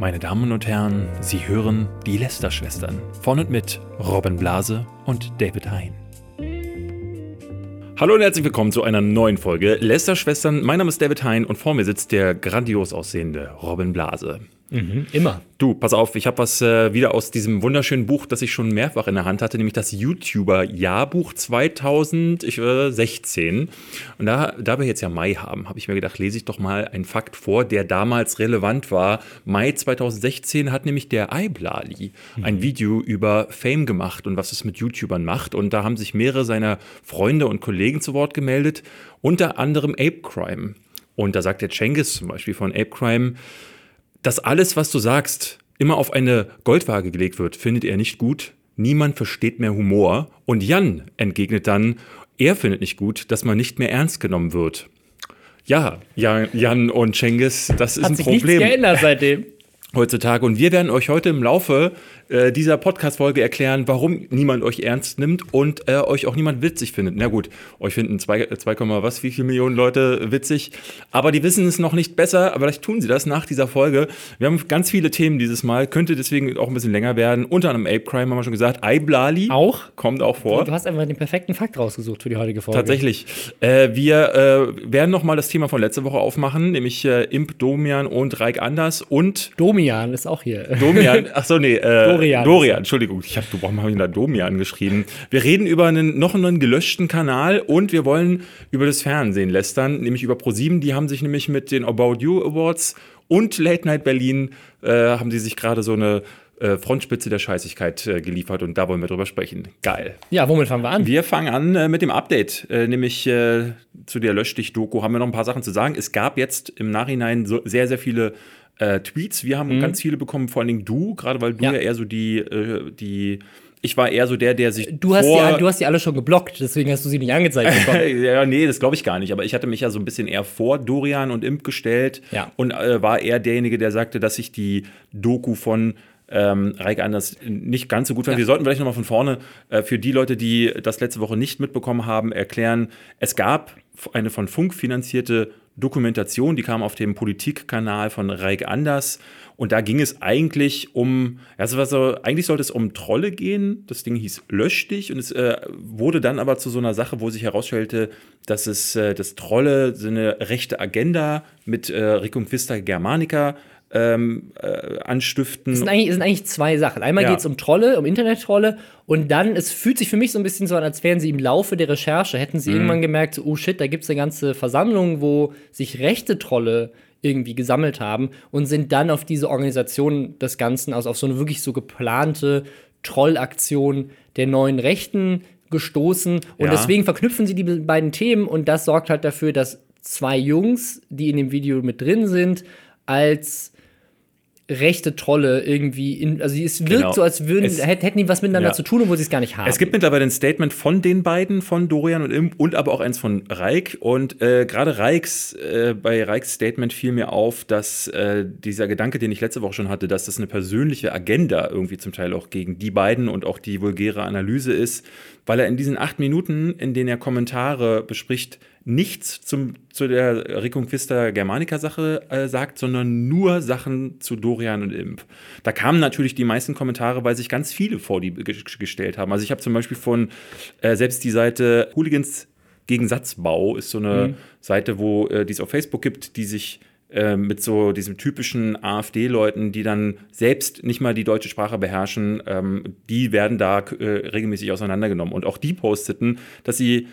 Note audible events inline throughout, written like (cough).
Meine Damen und Herren, Sie hören die Lester-Schwestern von und mit Robin Blase und David Hein. Hallo und herzlich willkommen zu einer neuen Folge Lester-Schwestern. Mein Name ist David Hein und vor mir sitzt der grandios aussehende Robin Blase. Mhm, immer. Du, pass auf, ich habe was äh, wieder aus diesem wunderschönen Buch, das ich schon mehrfach in der Hand hatte, nämlich das YouTuber-Jahrbuch 2016. Und da, da wir jetzt ja Mai haben, habe ich mir gedacht, lese ich doch mal einen Fakt vor, der damals relevant war. Mai 2016 hat nämlich der Iblali mhm. ein Video über Fame gemacht und was es mit YouTubern macht. Und da haben sich mehrere seiner Freunde und Kollegen zu Wort gemeldet, unter anderem Ape Crime. Und da sagt der Cengiz zum Beispiel von Ape Crime, dass alles, was du sagst, immer auf eine Goldwaage gelegt wird, findet er nicht gut. Niemand versteht mehr Humor. Und Jan entgegnet dann, er findet nicht gut, dass man nicht mehr ernst genommen wird. Ja, Jan und Cengiz, das ist Hat ein sich Problem. nichts geändert seitdem. Heutzutage. Und wir werden euch heute im Laufe äh, dieser Podcast-Folge erklären, warum niemand euch ernst nimmt und äh, euch auch niemand witzig findet. Na gut, euch finden 2, 2, was, wie viele Millionen Leute witzig, aber die wissen es noch nicht besser, aber vielleicht tun sie das nach dieser Folge. Wir haben ganz viele Themen dieses Mal, könnte deswegen auch ein bisschen länger werden. Unter anderem Ape Crime haben wir schon gesagt, Iblali Auch? kommt auch vor. Du hast einfach den perfekten Fakt rausgesucht für die heutige Folge. Tatsächlich. Äh, wir äh, werden nochmal das Thema von letzter Woche aufmachen, nämlich äh, Imp Domian und Reik Anders und Domian ist auch hier. Domian, ach so, nee, äh, Dorian. Dorian, Entschuldigung, ich habe, warum habe ich da Domian geschrieben? Wir reden über einen noch einen gelöschten Kanal und wir wollen über das Fernsehen lästern, nämlich über ProSieben. Die haben sich nämlich mit den About You Awards und Late Night Berlin äh, haben die sich gerade so eine äh, Frontspitze der Scheißigkeit äh, geliefert und da wollen wir drüber sprechen. Geil. Ja, womit fangen wir an? Wir fangen an äh, mit dem Update, äh, nämlich äh, zu der Löschstich-Doku haben wir noch ein paar Sachen zu sagen. Es gab jetzt im Nachhinein so sehr, sehr viele äh, Tweets. Wir haben ganz viele bekommen, vor allen Dingen du, gerade weil du ja, Ja. eher so die, äh, die, ich war eher so der, der sich Du hast, vor, die, du hast die alle schon geblockt, deswegen hast du sie nicht angezeigt bekommen. (laughs) ja, nee, das glaube ich gar nicht. Aber ich hatte mich ja so ein bisschen eher vor Dorian und Imp gestellt Ja. und äh, war eher derjenige, der sagte, dass ich die Doku von ähm, Reike Anders nicht ganz so gut fand. Ja. Wir sollten vielleicht nochmal von vorne äh, für die Leute, die das letzte Woche nicht mitbekommen haben, erklären, es gab eine von Funk finanzierte Dokumentation, die kam auf dem Politikkanal von Reike Anders. Und da ging es eigentlich um, ja, es war so, eigentlich sollte es um Trolle gehen. Das Ding hieß Lösch dich. Und es äh, wurde dann aber zu so einer Sache, wo sich herausstellte, dass es, äh, dass Trolle so eine rechte Agenda mit äh, Reconquista Germanica ähm, äh, anstiften. Es sind eigentlich, es sind eigentlich zwei Sachen. Einmal Ja. geht es um Trolle, um Internet-Trolle und dann, es fühlt sich für mich so ein bisschen so an, als wären sie im Laufe der Recherche, hätten Mhm. sie irgendwann gemerkt, so, oh shit, da gibt es eine ganze Versammlung, wo sich rechte Trolle irgendwie gesammelt haben und sind dann auf diese Organisation des Ganzen, also auf so eine wirklich so geplante Trollaktion der neuen Rechten gestoßen. Und Ja. deswegen verknüpfen sie die beiden Themen und das sorgt halt dafür, dass zwei Jungs, die in dem Video mit drin sind, als rechte Trolle irgendwie in, also es wirkt Genau. so, als würden, Es- hätt- hätten die was miteinander Ja. zu tun, obwohl sie es gar nicht haben. Es gibt mittlerweile ein Statement von den beiden, von Dorian und Imp, und aber auch eins von Reik. Und äh, gerade Reiks, äh, bei Reiks Statement fiel mir auf, dass äh, dieser Gedanke, den ich letzte Woche schon hatte, dass das eine persönliche Agenda irgendwie zum Teil auch gegen die beiden und auch die vulgäre Analyse ist, weil er in diesen acht Minuten, in denen er Kommentare bespricht, nichts zum, zu der Reconquista Germanica-Sache äh, sagt, sondern nur Sachen zu Dorian und Imp. Da kamen natürlich die meisten Kommentare, weil sich ganz viele vor die ge gestellt haben. Also ich habe zum Beispiel von äh, selbst die Seite Hooligans gegen Satzbau ist so eine Seite, wo äh, die es auf Facebook gibt, die sich äh, mit so diesem typischen AfD-Leuten, die dann selbst nicht mal die deutsche Sprache beherrschen, ähm, die werden da äh, regelmäßig auseinandergenommen. Und auch die posteten, dass sie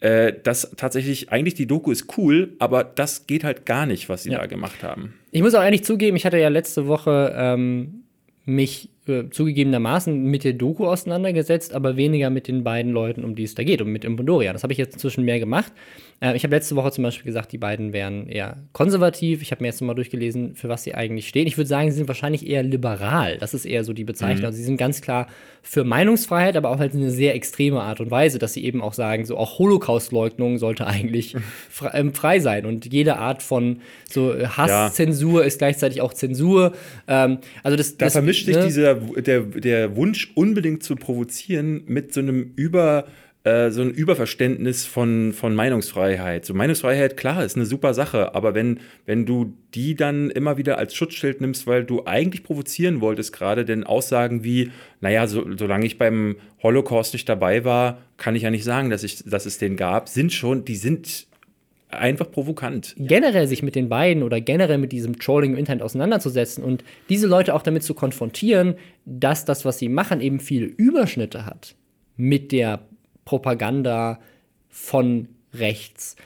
äh, dass tatsächlich eigentlich die Doku ist cool, aber das geht halt gar nicht, was sie Ja. da gemacht haben. Ich muss auch ehrlich zugeben, ich hatte ja letzte Woche ähm, mich äh, zugegebenermaßen mit der Doku auseinandergesetzt, aber weniger mit den beiden Leuten, um die es da geht, und mit Impondoria. Das habe ich jetzt inzwischen mehr gemacht. Äh, ich habe letzte Woche zum Beispiel gesagt, die beiden wären eher konservativ. Ich habe mir jetzt nochmal durchgelesen, für was sie eigentlich stehen. Ich würde sagen, sie sind wahrscheinlich eher liberal. Das ist eher so die Bezeichnung. Also sie sind ganz klar für Meinungsfreiheit, aber auch halt eine sehr extreme Art und Weise, dass sie eben auch sagen, so auch Holocaust-Leugnung sollte eigentlich frei, ähm, frei sein. Und jede Art von so äh, Hasszensur ist gleichzeitig auch Zensur. Ähm, also das, Da das, vermischt sich ne? dieser, der, der Wunsch, unbedingt zu provozieren, mit so einem über äh, so ein Überverständnis von, von Meinungsfreiheit. So Meinungsfreiheit, klar, ist eine super Sache, aber wenn, wenn du die dann immer wieder als Schutzschild nimmst, weil du eigentlich provozieren wolltest gerade, denn Aussagen wie, naja, so, solange ich beim Holocaust nicht dabei war, kann ich ja nicht sagen, dass, ich, dass es den gab, sind schon, die sind einfach provokant. Generell sich mit den beiden oder generell mit diesem Trolling im Internet auseinanderzusetzen und diese Leute auch damit zu konfrontieren, dass das, was sie machen, eben viele Überschnitte hat mit der Propaganda von rechts.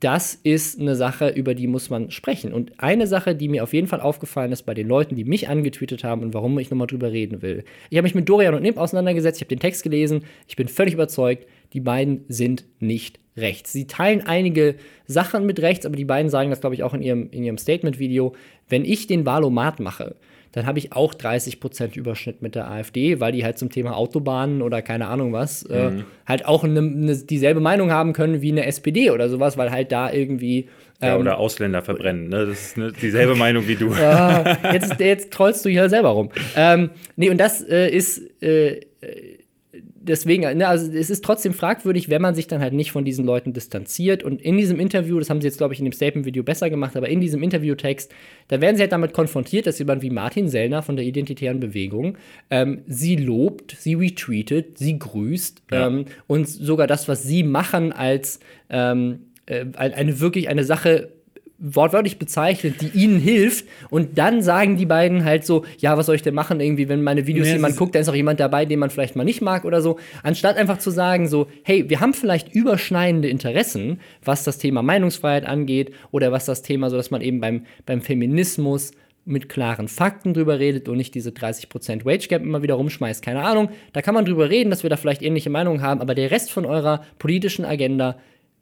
Das ist eine Sache, über die muss man sprechen. Und eine Sache, die mir auf jeden Fall aufgefallen ist bei den Leuten, die mich angetweetet haben und warum ich nochmal drüber reden will. Ich habe mich mit Dorian und Nim auseinandergesetzt, ich habe den Text gelesen, ich bin völlig überzeugt, die beiden sind nicht rechts. Sie teilen einige Sachen mit rechts, aber die beiden sagen das, glaube ich, auch in ihrem, in ihrem Statement-Video. Wenn ich den Wahlomat mache, dann habe ich auch 30% Überschnitt mit der AfD, weil die halt zum Thema Autobahnen oder keine Ahnung was äh, mhm. äh, halt auch ne, ne, dieselbe Meinung haben können wie eine SPD oder sowas, weil halt da irgendwie. Ähm, ja, oder Ausländer verbrennen, ne? Das ist ne, dieselbe Meinung wie du. (laughs) Ja, jetzt, jetzt trollst du hier selber rum. Ähm, nee, und das äh, ist. Deswegen, ne, also es ist trotzdem fragwürdig, wenn man sich dann halt nicht von diesen Leuten distanziert. Und in diesem Interview, das haben sie jetzt, glaube ich, in dem Statement-Video besser gemacht, aber in diesem Interviewtext, da werden sie halt damit konfrontiert, dass jemand wie Martin Sellner von der Identitären Bewegung ähm, sie lobt, sie retweetet, sie grüßt ja. ähm, und sogar das, was sie machen, als ähm, äh, eine wirklich eine Sache wortwörtlich bezeichnet, die ihnen hilft. Und dann sagen die beiden halt so, ja, was soll ich denn machen? Irgendwie, wenn meine Videos nee, jemand guckt, da ist auch jemand dabei, den man vielleicht mal nicht mag oder so. Anstatt einfach zu sagen so, hey, wir haben vielleicht überschneidende Interessen, was das Thema Meinungsfreiheit angeht oder was das Thema, so dass man eben beim, beim Feminismus mit klaren Fakten drüber redet und nicht diese 30% Wage Gap immer wieder rumschmeißt. Keine Ahnung. Da kann man drüber reden, dass wir da vielleicht ähnliche Meinungen haben, aber der Rest von eurer politischen Agenda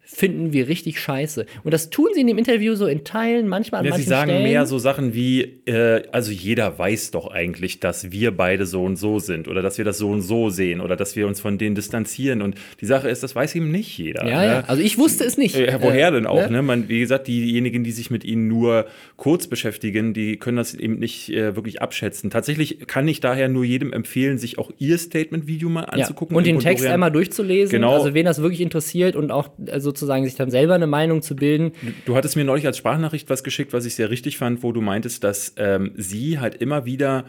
finden wir richtig scheiße. Und das tun sie in dem Interview so in Teilen, manchmal an ja, manchen Sie sagen Stellen. mehr so Sachen wie, äh, also jeder weiß doch eigentlich, dass wir beide so und so sind oder dass wir das so und so sehen oder dass wir uns von denen distanzieren. Und die Sache ist, das weiß eben nicht jeder. Ja, ne? ja. also ich wusste es nicht. Äh, woher äh, denn auch? Ne? ne? Man, wie gesagt, diejenigen, die sich mit ihnen nur kurz beschäftigen, die können das eben nicht äh, wirklich abschätzen. Tatsächlich kann ich daher nur jedem empfehlen, sich auch ihr Statement-Video mal anzugucken. Ja. Und den Text einmal durchzulesen. Genau. Also wen das wirklich interessiert und auch also sozusagen sich dann selber eine Meinung zu bilden. Du hattest mir neulich als Sprachnachricht was geschickt, was ich sehr richtig fand, wo du meintest, dass ähm, sie halt immer wieder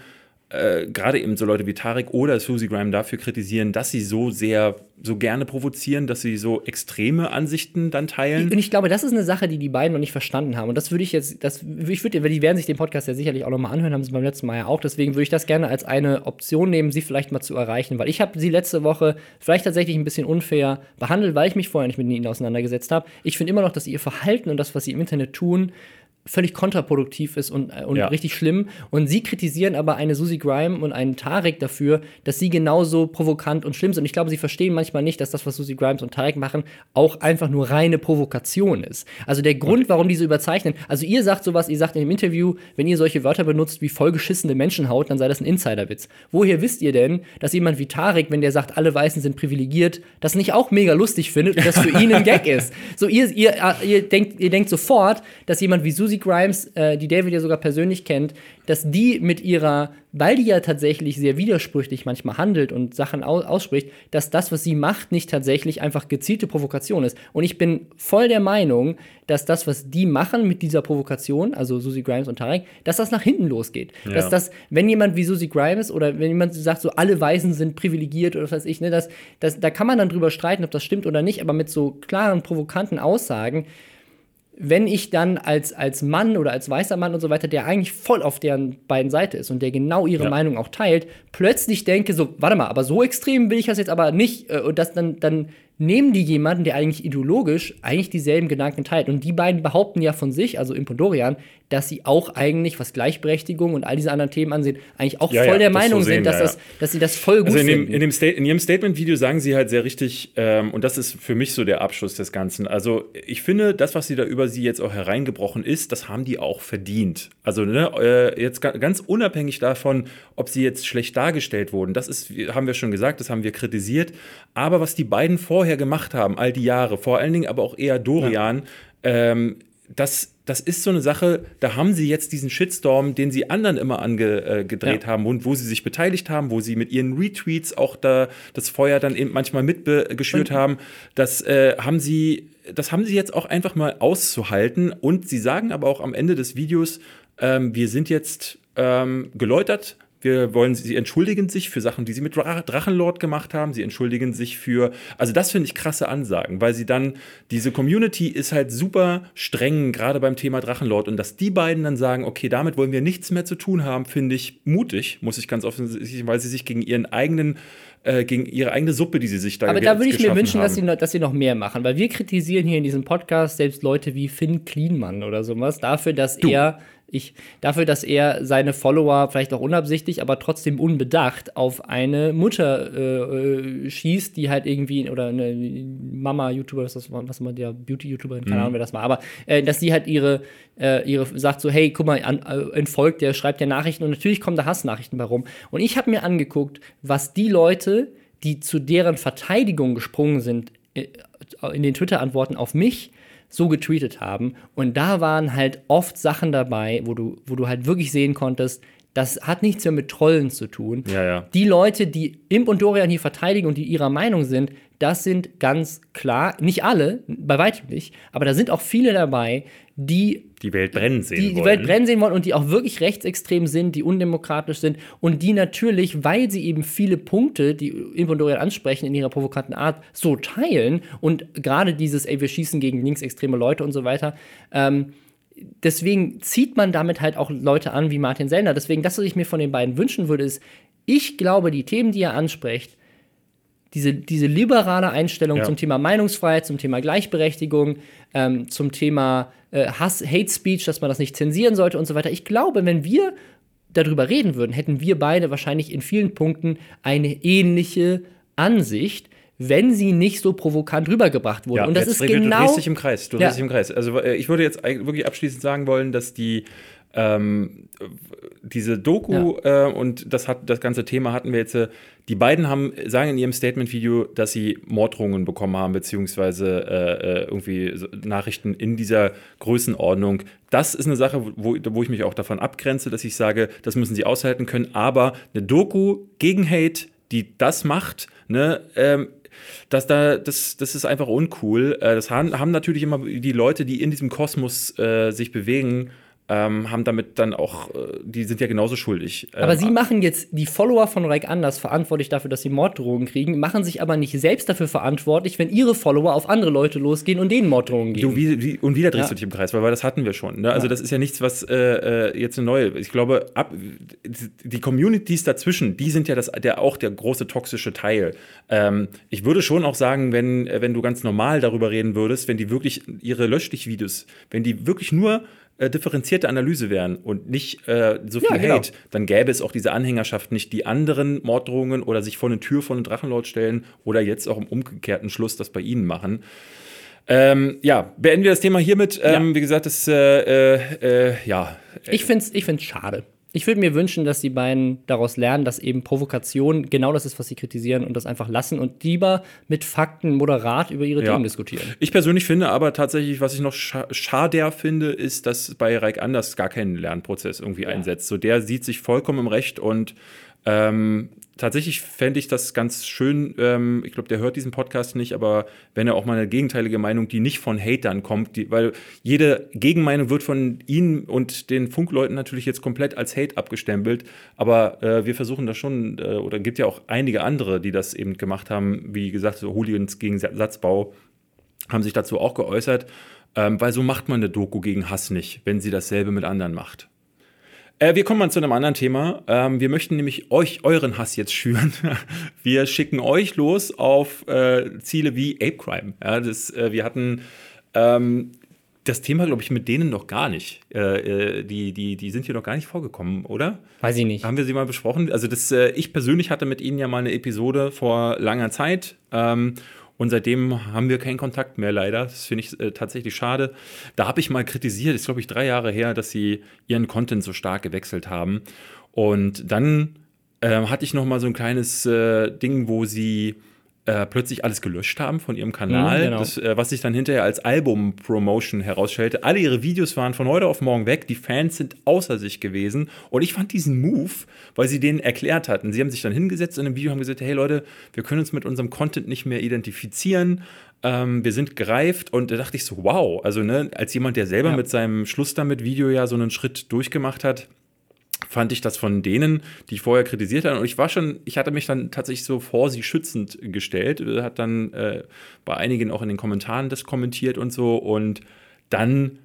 äh, gerade eben so Leute wie Tarek oder Susie Graham dafür kritisieren, dass sie so sehr, so gerne provozieren, dass sie so extreme Ansichten dann teilen. Und ich glaube, das ist eine Sache, die die beiden noch nicht verstanden haben. Und das würde ich jetzt, das, ich würde, die werden sich den Podcast ja sicherlich auch nochmal anhören, haben sie beim letzten Mal ja auch. Deswegen würde ich das gerne als eine Option nehmen, sie vielleicht mal zu erreichen, weil ich habe sie letzte Woche vielleicht tatsächlich ein bisschen unfair behandelt, weil ich mich vorher nicht mit ihnen auseinandergesetzt habe. Ich finde immer noch, dass ihr Verhalten und das, was sie im Internet tun, völlig kontraproduktiv ist und, äh, und ja. richtig schlimm. Und sie kritisieren aber eine Susie Grime und einen Tarek dafür, dass sie genauso provokant und schlimm sind. Und ich glaube, sie verstehen manchmal nicht, dass das, was Susie Grimes und Tarek machen, auch einfach nur reine Provokation ist. Also der Grund, warum diese überzeichnen, also ihr sagt sowas, ihr sagt in dem Interview, wenn ihr solche Wörter benutzt wie vollgeschissene Menschenhaut, dann sei das ein Insiderwitz. Woher wisst ihr denn, dass jemand wie Tarek, wenn der sagt, alle Weißen sind privilegiert, das nicht auch mega lustig findet und das für ihn ein Gag ist? (laughs) So, ihr, ihr, ihr, denkt, ihr denkt sofort, dass jemand wie Susie Grimes, äh, die David ja sogar persönlich kennt, dass die mit ihrer, weil die ja tatsächlich sehr widersprüchlich manchmal handelt und Sachen aus ausspricht, dass das, was sie macht, nicht tatsächlich einfach gezielte Provokation ist. Und ich bin voll der Meinung, dass das, was die machen mit dieser Provokation, also Susie Grimes und Tarek, dass das nach hinten losgeht. Ja. Dass das, wenn jemand wie Susie Grimes oder wenn jemand sagt, so alle Weißen sind privilegiert oder was weiß ich, ne, das, das, da kann man dann drüber streiten, ob das stimmt oder nicht, aber mit so klaren, provokanten Aussagen wenn ich dann als, als Mann oder als weißer Mann und so weiter, der eigentlich voll auf deren beiden Seite ist und der genau ihre ja. Meinung auch teilt, plötzlich denke so, warte mal, aber so extrem will ich das jetzt aber nicht äh, und das dann, dann nehmen die jemanden, der eigentlich ideologisch eigentlich dieselben Gedanken teilt. Und die beiden behaupten ja von sich, also Impondorian, dass sie auch eigentlich, was Gleichberechtigung und all diese anderen Themen ansehen, eigentlich auch ja, voll ja, der Meinung so sehen, sind, dass, ja, das, dass sie das voll gut also in dem, finden. In, dem in ihrem Statement-Video sagen sie halt sehr richtig, ähm, und das ist für mich so der Abschluss des Ganzen. Also ich finde, das, was sie da über sie jetzt auch hereingebrochen ist, das haben die auch verdient. Also ne, äh, jetzt ganz unabhängig davon, ob sie jetzt schlecht dargestellt wurden, das ist, haben wir schon gesagt, das haben wir kritisiert. Aber was die beiden vorher gemacht haben, all die Jahre, vor allen Dingen aber auch eher Dorian, ähm, das das ist so eine Sache, da haben sie jetzt diesen Shitstorm, den sie anderen immer angedreht ja. haben und wo sie sich beteiligt haben, wo sie mit ihren Retweets auch da das Feuer dann eben manchmal mitgeschürt haben. Das äh, haben sie, das haben sie jetzt auch einfach mal auszuhalten. Und sie sagen aber auch am Ende des Videos, ähm, wir sind jetzt ähm, geläutert, wir wollen, sie entschuldigen sich für Sachen, die sie mit Drachenlord gemacht haben. Sie entschuldigen sich für, also das finde ich krasse Ansagen, weil sie dann, diese Community ist halt super streng, gerade beim Thema Drachenlord. Und dass die beiden dann sagen, okay, damit wollen wir nichts mehr zu tun haben, finde ich mutig, muss ich ganz offensichtlich, weil sie sich gegen ihren eigenen äh, gegen ihre eigene Suppe, die sie sich da Aber da würde ich mir wünschen, dass sie, noch, dass sie noch mehr machen, weil wir kritisieren hier in diesem Podcast selbst Leute wie Finn Klienmann oder sowas dafür, dass du. er ich, dafür, dass er seine Follower vielleicht auch unabsichtlich, aber trotzdem unbedacht auf eine Mutter äh, äh schießt, die halt irgendwie, oder eine Mama-YouTuber, was, das, was immer der Beauty-YouTuberin, keine mhm. Ahnung, wer das war, aber äh, dass sie halt ihre, äh, ihre sagt so, hey, guck mal, an, äh, entfolgt der, schreibt der Nachrichten und natürlich kommen da Hassnachrichten bei rum. Und ich habe mir angeguckt, was die Leute, die zu deren Verteidigung gesprungen sind, äh, in den Twitter-Antworten auf mich, so getweetet haben. Und da waren halt oft Sachen dabei, wo du, wo du halt wirklich sehen konntest, das hat nichts mehr mit Trollen zu tun. Ja, ja. Die Leute, die Imp und Dorian hier verteidigen und die ihrer Meinung sind, das sind ganz klar, nicht alle, bei weitem nicht, aber da sind auch viele dabei, die die Welt brennen sehen die, wollen. Die Welt brennen sehen wollen und die auch wirklich rechtsextrem sind, die undemokratisch sind und die natürlich, weil sie eben viele Punkte, die Imp und Dorian ansprechen, in ihrer provokanten Art so teilen und gerade dieses, ey, wir schießen gegen linksextreme Leute und so weiter, ähm, deswegen zieht man damit halt auch Leute an wie Martin Sellner. Deswegen, das, was ich mir von den beiden wünschen würde, ist, ich glaube, die Themen, die er anspricht, diese, diese liberale Einstellung ja. zum Thema Meinungsfreiheit, zum Thema Gleichberechtigung, ähm, zum Thema äh, Hass, Hate Speech, dass man das nicht zensieren sollte und so weiter. Ich glaube, wenn wir darüber reden würden, hätten wir beide wahrscheinlich in vielen Punkten eine ähnliche Ansicht wenn sie nicht so provokant rübergebracht wurde. Ja, und das ist genau. Du drehst dich im Kreis. Du drehst dich im Kreis. Also äh, ich würde jetzt wirklich abschließend sagen wollen, dass die ähm, diese Doku ja. äh, und das hat das ganze Thema hatten wir jetzt. Äh, die beiden haben sagen in ihrem Statement-Video, dass sie Morddrohungen bekommen haben beziehungsweise äh, äh irgendwie Nachrichten in dieser Größenordnung. Das ist eine Sache, wo, wo ich mich auch davon abgrenze, dass ich sage, das müssen sie aushalten können. Aber eine Doku gegen Hate, die das macht, ne, ähm, das, da, das, das ist einfach uncool. Äh, das haben, haben natürlich immer die Leute, die in diesem Kosmos äh, sich bewegen, ähm, haben damit dann auch, äh, die sind ja genauso schuldig. Aber ähm, sie machen jetzt die Follower von Reich Anders verantwortlich dafür, dass sie Morddrohungen kriegen, machen sich aber nicht selbst dafür verantwortlich, wenn ihre Follower auf andere Leute losgehen und denen Morddrohungen geben. Du, wie, wie, und wieder drehst ja. du dich im Kreis, weil, weil das hatten wir schon. Ne? Also ja. das ist ja nichts, was äh, äh, jetzt eine neue. Ich glaube, ab, die Communities dazwischen, die sind ja das, der, auch der große toxische Teil. Ähm, ich würde schon auch sagen, wenn, wenn du ganz normal darüber reden würdest, wenn die wirklich ihre Löschlich-Videos, wenn die wirklich nur äh, differenzierte Analyse wären und nicht äh, so viel ja, genau. Hate, dann gäbe es auch diese Anhängerschaft nicht, die anderen Morddrohungen oder sich vor eine Tür von einem Drachenlord stellen oder jetzt auch im umgekehrten Schluss das bei ihnen machen. Ähm, ja, beenden wir das Thema hiermit. Ähm, ja. Wie gesagt, das, äh, äh, äh ja. Ich finde es ich find's schade ich würde mir wünschen, dass die beiden daraus lernen, dass eben Provokation genau das ist, was sie kritisieren und das einfach lassen und lieber mit Fakten moderat über ihre ja. Themen diskutieren. Ich persönlich finde aber tatsächlich, was ich noch scha schader finde, ist, dass bei Reik Anders gar keinen Lernprozess irgendwie ja. einsetzt. So der sieht sich vollkommen im Recht und ähm, tatsächlich fände ich das ganz schön. Ähm, ich glaube, der hört diesen Podcast nicht, aber wenn er auch mal eine gegenteilige Meinung, die nicht von Hatern kommt, die, weil jede Gegenmeinung wird von Ihnen und den Funkleuten natürlich jetzt komplett als Hate abgestempelt. Aber äh, wir versuchen das schon, äh, oder gibt ja auch einige andere, die das eben gemacht haben, wie gesagt, so Hooligans gegen Satzbau, haben sich dazu auch geäußert. Ähm, weil so macht man eine Doku gegen Hass nicht, wenn sie dasselbe mit anderen macht. Äh, wir kommen mal zu einem anderen Thema. Ähm, wir möchten nämlich euch euren Hass jetzt schüren. (laughs) wir schicken euch los auf äh, Ziele wie Ape Crime. Ja, das, äh, wir hatten ähm, das Thema, glaube ich, mit denen noch gar nicht. Äh, äh, die, die, die sind hier noch gar nicht vorgekommen, oder? Weiß ich nicht. Haben wir sie mal besprochen? Also, das, äh, ich persönlich hatte mit ihnen ja mal eine Episode vor langer Zeit. Ähm, und seitdem haben wir keinen Kontakt mehr, leider. Das finde ich äh, tatsächlich schade. Da habe ich mal kritisiert, ist glaube ich drei Jahre her, dass sie ihren Content so stark gewechselt haben. Und dann äh, hatte ich noch mal so ein kleines äh, Ding, wo sie äh, plötzlich alles gelöscht haben von ihrem Kanal, Mhm, genau. das, äh, was sich dann hinterher als Album-Promotion herausstellte. Alle ihre Videos waren von heute auf morgen weg, die Fans sind außer sich gewesen und ich fand diesen Move, weil sie denen erklärt hatten. Sie haben sich dann hingesetzt in einem Video und haben gesagt, hey Leute, wir können uns mit unserem Content nicht mehr identifizieren, ähm, wir sind gereift und da dachte ich so, wow, also ne, als jemand, der selber Ja. mit seinem Schluss damit Video ja so einen Schritt durchgemacht hat, fand ich das von denen, die ich vorher kritisiert habe. Und ich war schon, ich hatte mich dann tatsächlich so vor sie schützend gestellt, äh, hat dann äh, bei einigen auch in den Kommentaren das kommentiert und so. Und dann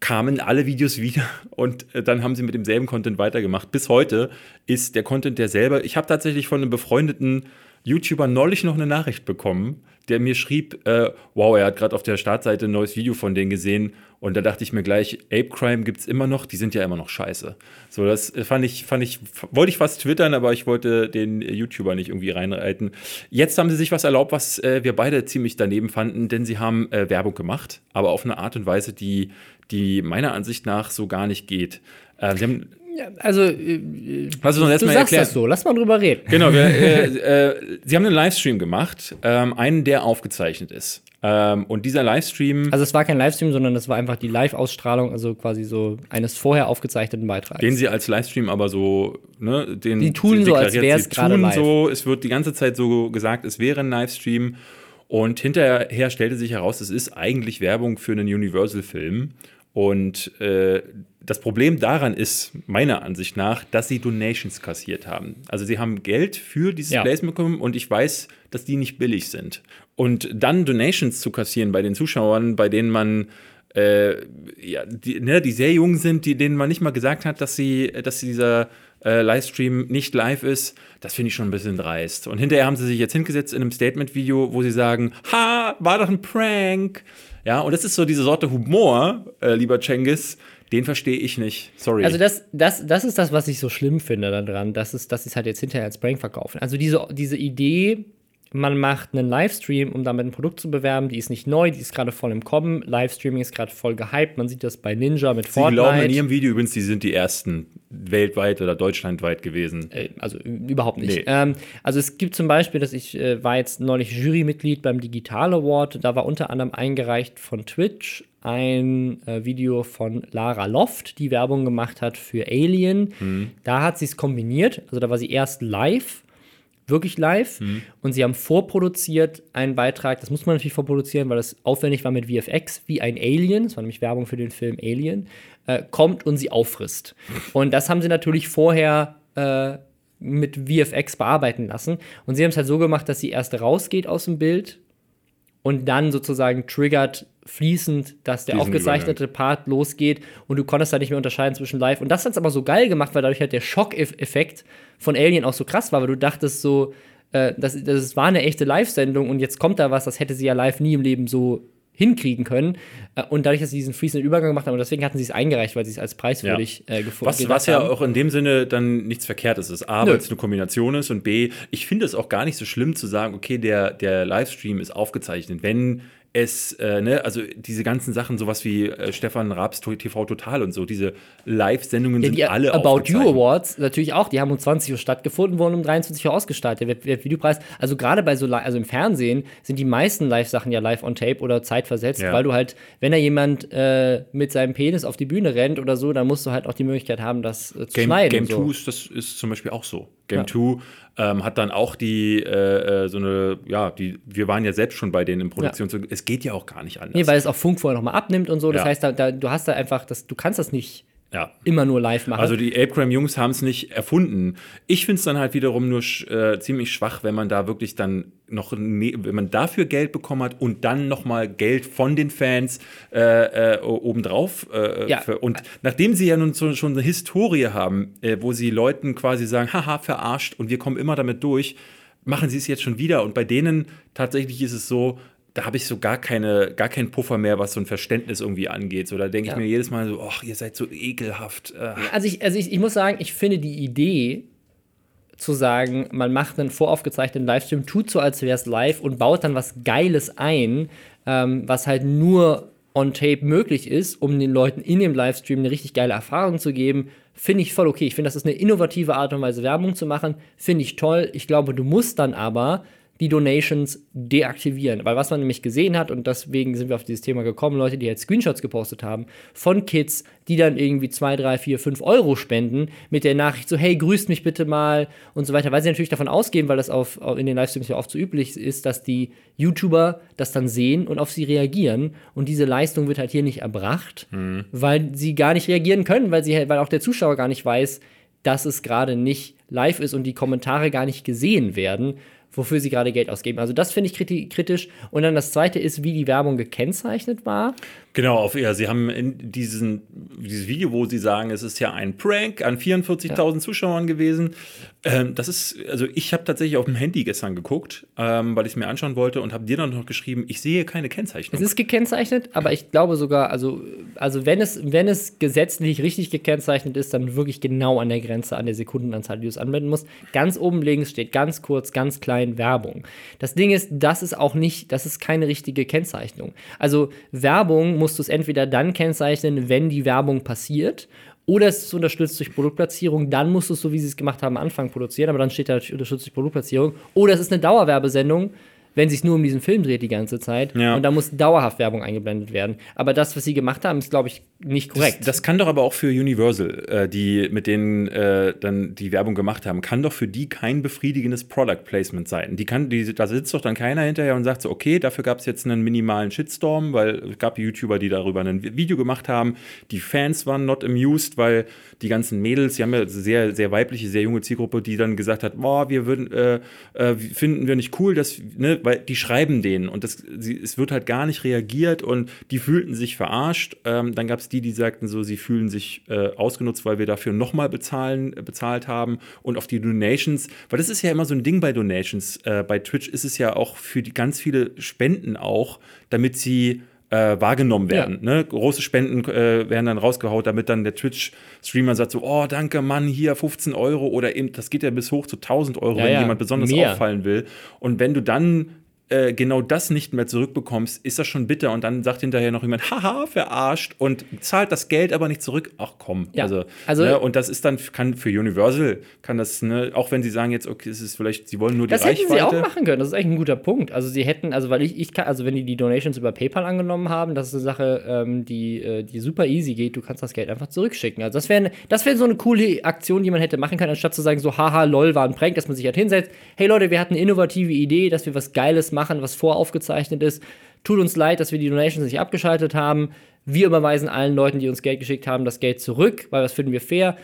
kamen alle Videos wieder (laughs) und äh, dann haben sie mit demselben Content weitergemacht. Bis heute ist der Content derselbe. Ich habe tatsächlich von einem befreundeten YouTuber neulich noch eine Nachricht bekommen, der mir schrieb, äh, wow, er hat gerade auf der Startseite ein neues Video von denen gesehen und da dachte ich mir gleich, Ape Crime gibt es immer noch, die sind ja immer noch scheiße. So, das äh, fand ich, fand ich, wollte ich fast twittern, aber ich wollte den YouTuber nicht irgendwie reinreiten. Jetzt haben sie sich was erlaubt, was äh, wir beide ziemlich daneben fanden, denn sie haben äh, Werbung gemacht, aber auf eine Art und Weise, die, die meiner Ansicht nach so gar nicht geht. Äh, sie haben, also, äh, hast du noch du sagst erklärt? das so, lass mal drüber reden. Genau, wir, äh, äh, sie haben einen Livestream gemacht, ähm, einen, der aufgezeichnet ist. Ähm, und dieser Livestream, Also es war kein Livestream, sondern es war einfach die Live-Ausstrahlung, also quasi so eines vorher aufgezeichneten Beitrags. den sie als Livestream aber so, ne, den Die tun sie so, als wär's sie gerade tun live. so, es wird die ganze Zeit so gesagt, es wäre ein Livestream. Und hinterher stellte sich heraus, es ist eigentlich Werbung für einen Universal-Film. Und äh, das Problem daran ist, meiner Ansicht nach, dass sie Donations kassiert haben. Also sie haben Geld für dieses Ja. Placement bekommen und ich weiß, dass die nicht billig sind. Und dann Donations zu kassieren bei den Zuschauern, bei denen man äh, ja, die, ne, die sehr jung sind, die, denen man nicht mal gesagt hat, dass sie, dass dieser äh, Livestream nicht live ist, das finde ich schon ein bisschen dreist. Und hinterher haben sie sich jetzt hingesetzt in einem Statement-Video, wo sie sagen, ha, war doch ein Prank. Ja, und das ist so diese Sorte Humor, äh, lieber Cengiz, den verstehe ich nicht. Sorry. Also das, das, das ist das, was ich so schlimm finde daran, dass es, dass sie es halt jetzt hinterher als Prank verkaufen. Also diese, diese Idee, man macht einen Livestream, um damit ein Produkt zu bewerben, die ist nicht neu, die ist gerade voll im Kommen. Livestreaming ist gerade voll gehypt. Man sieht das bei Ninja mit Sie glauben in Fortnite. ihrem Video übrigens, die sind die ersten weltweit oder deutschlandweit gewesen. Äh, Also überhaupt nicht. Nee. Ähm, also es gibt zum Beispiel, dass ich äh, war jetzt neulich Jurymitglied beim Digital Award. Da war unter anderem eingereicht von Twitch ein äh, Video von Lara Loft, die Werbung gemacht hat für Alien. Mhm. Da hat sie es kombiniert. Also da war sie erst live, wirklich live. Mhm. Und sie haben vorproduziert einen Beitrag. Das muss man natürlich vorproduzieren, weil das aufwendig war mit VFX, wie ein Alien. Das war nämlich Werbung für den Film Alien. Äh, kommt und sie auffrisst. Und das haben sie natürlich vorher äh, mit VFX bearbeiten lassen. Und sie haben es halt so gemacht, dass sie erst rausgeht aus dem Bild und dann sozusagen triggert fließend, dass der Diesen aufgezeichnete Part losgeht und du konntest da nicht mehr unterscheiden zwischen live. Und das hat es aber so geil gemacht, weil dadurch halt der Schockeffekt von Alien auch so krass war, weil du dachtest so, äh, das, das war eine echte Live-Sendung und jetzt kommt da was, das hätte sie ja live nie im Leben so hinkriegen können. Äh, und dadurch, dass sie diesen fließenden Übergang gemacht haben, und deswegen hatten sie es eingereicht, weil sie es als preiswürdig äh, gefunden Was, was ja haben. auch in dem Sinne dann nichts Verkehrtes ist. A, weil es eine Kombination ist und B, ich finde es auch gar nicht so schlimm zu sagen, okay, der, der Livestream ist aufgezeichnet. Wenn es, äh, ne, also diese ganzen Sachen, sowas wie äh, Stefan Raabs TV Total und so, diese Live-Sendungen Ja, sind die alle About You. Awards natürlich auch, die haben um 20 Uhr stattgefunden, wurden um 23 Uhr ausgestrahlt. Der Videopreis, also gerade bei so, also im Fernsehen sind die meisten Live-Sachen ja live on tape oder zeitversetzt, Ja. weil du halt, wenn da jemand äh, mit seinem Penis auf die Bühne rennt oder so, dann musst du halt auch die Möglichkeit haben, das äh, zu Game, schneiden. Game so. 2 ist, das ist zum Beispiel auch so. Game Ja. 2 ähm, hat dann auch die, äh, äh, so eine, ja, die, wir waren ja selbst schon bei denen in Produktion. Es geht ja auch gar nicht anders. Nee, weil es auch Funk vorher nochmal abnimmt und so. Das Ja. heißt, da, da, du hast da einfach, das, du kannst das nicht ja. immer nur live machen. Also die Apegram-Jungs haben es nicht erfunden. Ich finde es dann halt wiederum nur sch äh, ziemlich schwach, wenn man da wirklich dann noch, ne wenn man dafür Geld bekommen hat und dann noch mal Geld von den Fans äh, äh, obendrauf. Äh, Ja. für, und nachdem sie ja nun so, schon eine Historie haben, äh, wo sie Leuten quasi sagen, haha, verarscht und wir kommen immer damit durch, machen sie es jetzt schon wieder. Und bei denen tatsächlich ist es so, da habe ich so gar, keine, gar keinen Puffer mehr, was so ein Verständnis irgendwie angeht. So, da denke Ja. ich mir jedes Mal so, ach, ihr seid so ekelhaft. Äh, Also ich, also ich, ich muss sagen, ich finde die Idee zu sagen, man macht einen voraufgezeichneten Livestream, tut so, als wäre es live und baut dann was Geiles ein, ähm, was halt nur on tape möglich ist, um den Leuten in dem Livestream eine richtig geile Erfahrung zu geben, finde ich voll okay. Ich finde, das ist eine innovative Art und Weise, Werbung zu machen. Finde ich toll. Ich glaube, du musst dann aber die Donations deaktivieren. Weil was man nämlich gesehen hat, und deswegen sind wir auf dieses Thema gekommen, Leute, die halt Screenshots gepostet haben, von Kids, die dann irgendwie 2, 3, 4, 5 Euro spenden, mit der Nachricht so, hey, grüßt mich bitte mal und so weiter, weil sie natürlich davon ausgehen, weil das auf, in den Livestreams ja oft so üblich ist, dass die YouTuber das dann sehen und auf sie reagieren. Und diese Leistung wird halt hier nicht erbracht, mhm. weil sie gar nicht reagieren können, weil, sie, weil auch der Zuschauer gar nicht weiß, dass es gerade nicht live ist und die Kommentare gar nicht gesehen werden wofür sie gerade Geld ausgeben. Also das finde ich kritisch. Und dann das zweite ist, wie die Werbung gekennzeichnet war. Genau, auf, ja, sie haben in diesen, dieses Video, wo sie sagen, es ist ja ein Prank an 44.000 ja. Zuschauern gewesen. Ähm, das ist, also ich habe tatsächlich auf dem Handy gestern geguckt, ähm, weil ich es mir anschauen wollte und habe dir dann noch geschrieben, ich sehe keine Kennzeichnung. Es ist gekennzeichnet, aber ich glaube sogar, also, also wenn, es, wenn es gesetzlich richtig gekennzeichnet ist, dann wirklich genau an der Grenze an der Sekundenanzahl, die du es anwenden musst. Ganz oben links steht ganz kurz, ganz klein Werbung. Das Ding ist, das ist auch nicht, das ist keine richtige Kennzeichnung. Also Werbung musst du es entweder dann kennzeichnen, wenn die Werbung passiert oder es ist unterstützt durch Produktplatzierung, dann musst du es so, wie sie es gemacht haben, am Anfang produzieren, aber dann steht da unterstützt durch Produktplatzierung. Oder es ist eine Dauerwerbesendung, wenn es sich nur um diesen Film dreht die ganze Zeit. Ja. Und da muss dauerhaft Werbung eingeblendet werden. Aber das, was sie gemacht haben, ist, glaube ich, nicht korrekt. Das, das, kann doch aber auch für Universal, äh, die mit denen äh, dann die Werbung gemacht haben, kann doch für die kein befriedigendes Product Placement sein. Die kann, die, da sitzt doch dann keiner hinterher und sagt so, okay, dafür gab es jetzt einen minimalen Shitstorm, weil es gab YouTuber, die darüber ein Video gemacht haben. Die Fans waren not amused, weil die ganzen Mädels, die haben ja sehr, sehr weibliche, sehr junge Zielgruppe, die dann gesagt hat, boah, wir würden, äh, äh, finden wir nicht cool, dass, ne, weil die schreiben denen und das, sie, es wird halt gar nicht reagiert und die fühlten sich verarscht. Ähm, dann gab es die, die sagten so, sie fühlen sich äh, ausgenutzt, weil wir dafür nochmal bezahlen, äh, bezahlt haben und auf die Donations, weil das ist ja immer so ein Ding bei Donations. Äh, bei Twitch ist es ja auch für die ganz viele Spenden auch, damit sie äh, wahrgenommen werden. Ja. Ne? Große Spenden äh, werden dann rausgehaut, damit dann der Twitch-Streamer sagt so, oh, danke, Mann, hier 15 Euro oder eben, das geht ja bis hoch zu 1000 Euro, ja, wenn ja. jemand besonders Mehr. auffallen will. Und wenn du dann äh, genau das nicht mehr zurückbekommst, ist das schon bitter. Und dann sagt hinterher noch jemand, haha, verarscht und zahlt das Geld aber nicht zurück. Ach komm. Ja, also, also ne, und das ist dann, kann für Universal, kann das, ne, auch wenn sie sagen jetzt, okay, es ist vielleicht, sie wollen nur die das Reichweite. Das hätten sie auch machen können. Das ist eigentlich ein guter Punkt. Also sie hätten, also weil ich, ich kann, also wenn die die Donations über PayPal angenommen haben, das ist eine Sache, ähm, die, äh, die super easy geht. Du kannst das Geld einfach zurückschicken. Also das wäre das wäre so eine coole Aktion, die man hätte machen können, anstatt zu sagen so, haha, lol, war ein Prank, dass man sich halt hinsetzt. Hey Leute, wir hatten eine innovative Idee, dass wir was Geiles machen, was voraufgezeichnet ist. Tut uns leid, dass wir die Donations nicht abgeschaltet haben. Wir überweisen allen Leuten, die uns Geld geschickt haben, das Geld zurück, weil das finden wir fair.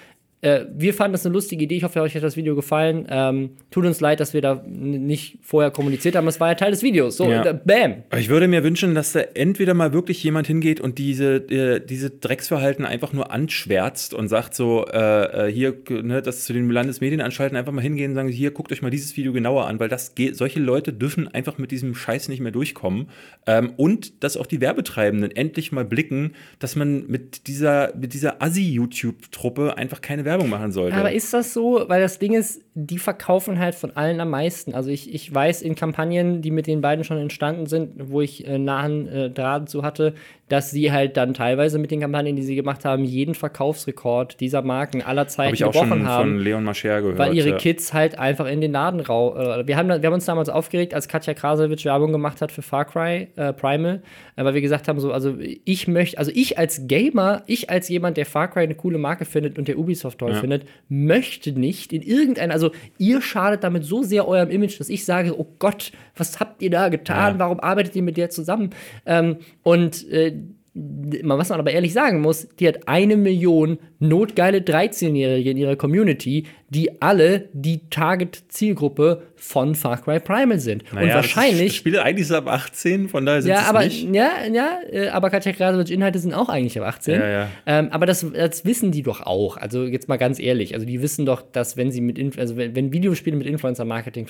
Äh, wir fanden das eine lustige Idee. Ich hoffe, euch hat das Video gefallen. Ähm, tut uns leid, dass wir da nicht vorher kommuniziert haben. Es war ja Teil des Videos. So, ja. bam. Ich würde mir wünschen, dass da entweder mal wirklich jemand hingeht und diese, äh, diese Drecksverhalten einfach nur anschwärzt und sagt so, äh, äh hier, ne, das zu den Landesmedienanstalten einfach mal hingehen und sagen, hier, guckt euch mal dieses Video genauer an, weil das geht, solche Leute dürfen einfach mit diesem Scheiß nicht mehr durchkommen. Ähm, und dass auch die Werbetreibenden endlich mal blicken, dass man mit dieser, mit dieser Assi-YouTube-Truppe einfach keine Werbung Werbung machen sollte. Aber ist das so? Weil das Ding ist, die verkaufen halt von allen am meisten. Also ich, ich weiß in Kampagnen, die mit den beiden schon entstanden sind, wo ich äh, nahen äh, Draht zu hatte, dass sie halt dann teilweise mit den Kampagnen, die sie gemacht haben, jeden Verkaufsrekord dieser Marken aller Zeiten Hab ich auch gebrochen haben. von Leon Mascher gehört. Weil ihre ja. Kids halt einfach in den Laden rau. Äh, wir, haben, wir haben uns damals aufgeregt, als Katja Krasowitsch Werbung gemacht hat für Far Cry äh, Primal, weil wir gesagt haben, so, also ich möchte, also ich als Gamer, ich als jemand, der Far Cry eine coole Marke findet und der Ubisoft toll ja. findet, möchte nicht in irgendeiner, also ihr schadet damit so sehr eurem Image, dass ich sage, oh Gott, was habt ihr da getan? Ja. Warum arbeitet ihr mit der zusammen? Ähm, und äh, was man aber ehrlich sagen muss, die hat eine Million notgeile 13-Jährige in ihrer Community, die alle die Target-Zielgruppe von Far Cry Primal sind. Naja, und wahrscheinlich. Das Spiel eigentlich ist ab 18, von daher sind ja, es aber, nicht. Ja, ja, äh, aber Katja Krasowitsch Inhalte sind auch eigentlich ab 18. Ja, ja. Ähm, aber das, das wissen die doch auch. Also jetzt mal ganz ehrlich. Also die wissen doch, dass wenn sie mit, Inf also wenn, wenn Videospiele mit Influencer-Marketing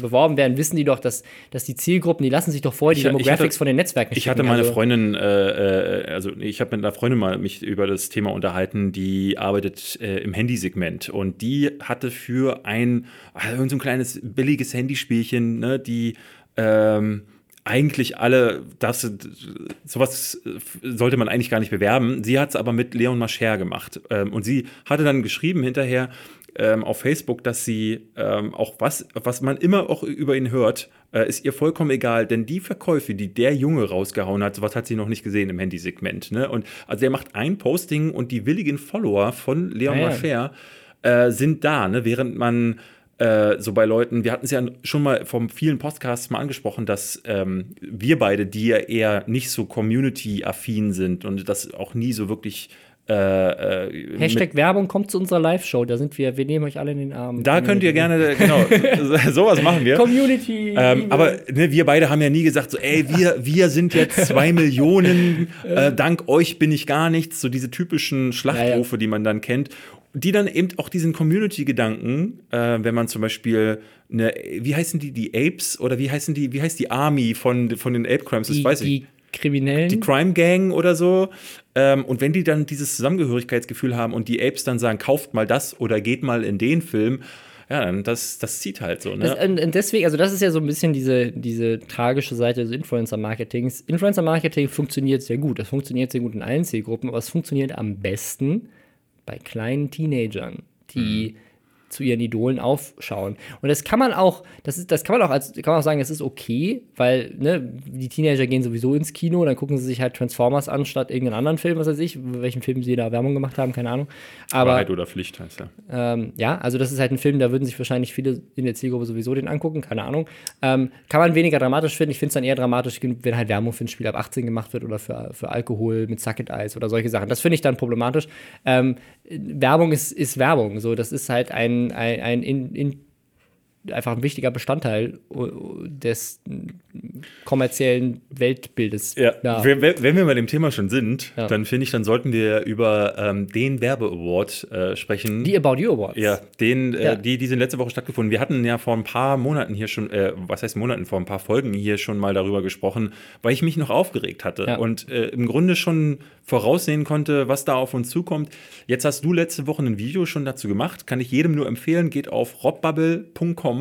beworben werden, wissen die doch, dass, dass die Zielgruppen, die lassen sich doch vorher die ich, Demographics ich hatte, von den Netzwerken Ich hatte meine also, Freundin, äh, äh, also ich habe mit einer Freundin mal mich über das Thema unterhalten, die arbeitet äh, im Handysegment und die hatte für ein, also so ein kleines billiges Handyspielchen, ne, die ähm, eigentlich alle, das, sowas sollte man eigentlich gar nicht bewerben. Sie hat es aber mit Leon Mascher gemacht. Ähm, und sie hatte dann geschrieben hinterher ähm, auf Facebook, dass sie ähm, auch was, was man immer auch über ihn hört, äh, ist ihr vollkommen egal, denn die Verkäufe, die der Junge rausgehauen hat, sowas hat sie noch nicht gesehen im Handysegment. Ne? Und also er macht ein Posting und die willigen Follower von Leon ah, ja. Mascher äh, sind da, ne? während man äh, so bei Leuten, wir hatten es ja schon mal von vielen Podcasts mal angesprochen, dass ähm, wir beide, die ja eher nicht so community-affin sind und das auch nie so wirklich äh, äh, Hashtag Werbung kommt zu unserer Live-Show, da sind wir, wir nehmen euch alle in den Arm. Da könnt ihr gerne, genau, (laughs) sowas machen wir. Community. Ähm, aber ne, wir beide haben ja nie gesagt, so, ey, wir, wir sind jetzt zwei Millionen, (laughs) äh, dank euch bin ich gar nichts, so diese typischen Schlachtrufe, ja, ja. die man dann kennt. Die dann eben auch diesen Community-Gedanken, äh, wenn man zum Beispiel eine, wie heißen die, die Apes oder wie heißen die, wie heißt die Army von, von den Ape Crimes, das die, weiß ich. Kriminellen. Die Crime Gang oder so. Ähm, und wenn die dann dieses Zusammengehörigkeitsgefühl haben und die Apes dann sagen, kauft mal das oder geht mal in den Film, ja, dann das, das zieht halt so. Ne? Das, und deswegen, also das ist ja so ein bisschen diese, diese tragische Seite des Influencer-Marketings. Influencer-Marketing funktioniert sehr gut. Das funktioniert sehr gut in allen Zielgruppen, aber es funktioniert am besten bei kleinen Teenagern, die mhm zu ihren Idolen aufschauen. Und das kann man auch, das ist, das kann man auch als, kann man auch sagen, es ist okay, weil, ne, die Teenager gehen sowieso ins Kino, dann gucken sie sich halt Transformers an, statt irgendeinen anderen Film, was weiß ich, welchen Film sie da Werbung gemacht haben, keine Ahnung. Aber, Wahrheit oder Pflicht heißt ja. Ähm, ja, also das ist halt ein Film, da würden sich wahrscheinlich viele in der Zielgruppe sowieso den angucken, keine Ahnung. Ähm, kann man weniger dramatisch finden. Ich finde es dann eher dramatisch, wenn halt Werbung für ein Spiel ab 18 gemacht wird oder für, für Alkohol mit Sucket Eis oder solche Sachen. Das finde ich dann problematisch. Ähm, Werbung ist, ist Werbung. So, das ist halt ein, ein, ein in, in einfach ein wichtiger Bestandteil äh, des kommerziellen Weltbildes. Ja. ja. Wenn, wenn wir bei dem Thema schon sind, ja. dann finde ich, dann sollten wir über ähm, den Werbe-Award äh, sprechen. Die About You Awards. Ja, den, äh, ja. die, die sind letzte Woche stattgefunden. Wir hatten ja vor ein paar Monaten hier schon, äh, was heißt Monaten, vor ein paar Folgen hier schon mal darüber gesprochen, weil ich mich noch aufgeregt hatte und äh, im Grunde schon voraussehen konnte, was da auf uns zukommt. Jetzt hast du letzte Woche ein Video schon dazu gemacht. Kann ich jedem nur empfehlen. Geht auf robbubble.com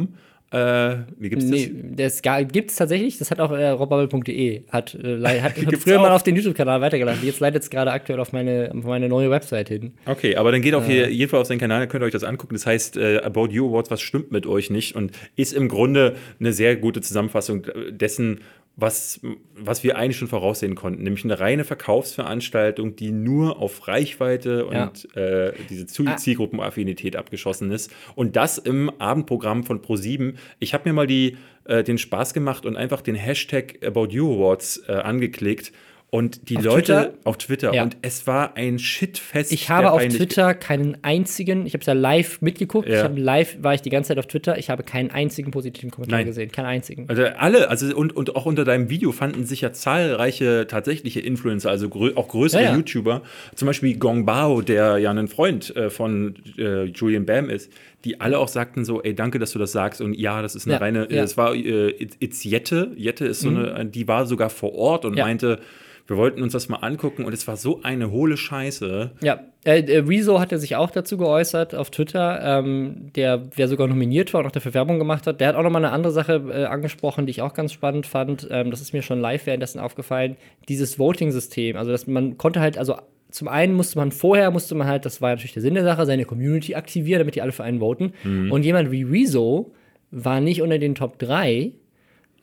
äh, wie gibt's das? Nee, das gibt es tatsächlich. Das hat auch äh, robbubble.de. Hat, äh, hat, (laughs) hat früher auch? mal auf den YouTube-Kanal weitergeleitet. Jetzt leitet es gerade aktuell auf meine, auf meine neue Website hin. Okay, aber dann geht auf äh. jeden Fall auf seinen Kanal, dann könnt ihr euch das angucken. Das heißt äh, About You Awards, was stimmt mit euch nicht? Und ist im Grunde eine sehr gute Zusammenfassung dessen, was, was wir eigentlich schon voraussehen konnten, nämlich eine reine Verkaufsveranstaltung, die nur auf Reichweite und ja. äh, diese ah. Zielgruppenaffinität abgeschossen ist. Und das im Abendprogramm von Pro7. Ich habe mir mal die, äh, den Spaß gemacht und einfach den Hashtag About You Awards äh, angeklickt und die auf Leute Twitter? auf Twitter. Ja. Und es war ein Shitfest. Ich habe auf Twitter keinen einzigen, ich habe es ja live mitgeguckt. Ja. Ich habe live, war ich die ganze Zeit auf Twitter. Ich habe keinen einzigen positiven Kommentar Nein. gesehen. Keinen einzigen. Also alle, also und, und auch unter deinem Video fanden sich ja zahlreiche tatsächliche Influencer, also grö auch größere ja, YouTuber. Zum Beispiel Gong Bao, der ja ein Freund äh, von äh, Julian Bam ist die alle auch sagten so, ey, danke, dass du das sagst. Und ja, das ist eine reine, ja. es war äh, It's Jette. Jette ist so mhm. eine, die war sogar vor Ort und meinte, wir wollten uns das mal angucken und es war so eine hohle Scheiße. Ja, äh, äh, Rezo hatte sich auch dazu geäußert auf Twitter, ähm, der, der sogar nominiert war und auch dafür Werbung gemacht hat. Der hat auch nochmal eine andere Sache äh, angesprochen, die ich auch ganz spannend fand. Ähm, das ist mir schon live währenddessen aufgefallen. Dieses Voting-System. Also, dass man konnte halt, also zum einen musste man vorher, musste man halt, das war natürlich der Sinn der Sache, seine Community aktivieren, damit die alle für einen voten. Mhm. Und jemand wie Rezo war nicht unter den Top 3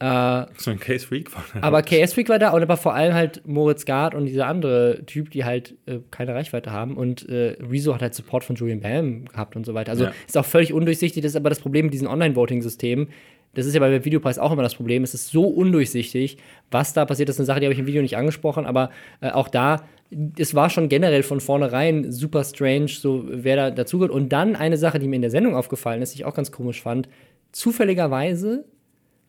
äh, so ein Case Freak war da. Aber Case Freak war da und aber vor allem halt Moritz Gard und dieser andere Typ, die halt äh, keine Reichweite haben. Und äh, Rezo hat halt Support von Julian Bam gehabt und so weiter. Also ja. ist auch völlig undurchsichtig. Das ist aber das Problem mit diesen Online-Voting-Systemen. Das ist ja bei Videopreis auch immer das Problem. Es ist so undurchsichtig, was da passiert. Das ist eine Sache, die habe ich im Video nicht angesprochen, aber äh, auch da, es war schon generell von vornherein super strange, so wer da dazugehört. Und dann eine Sache, die mir in der Sendung aufgefallen ist, die ich auch ganz komisch fand. Zufälligerweise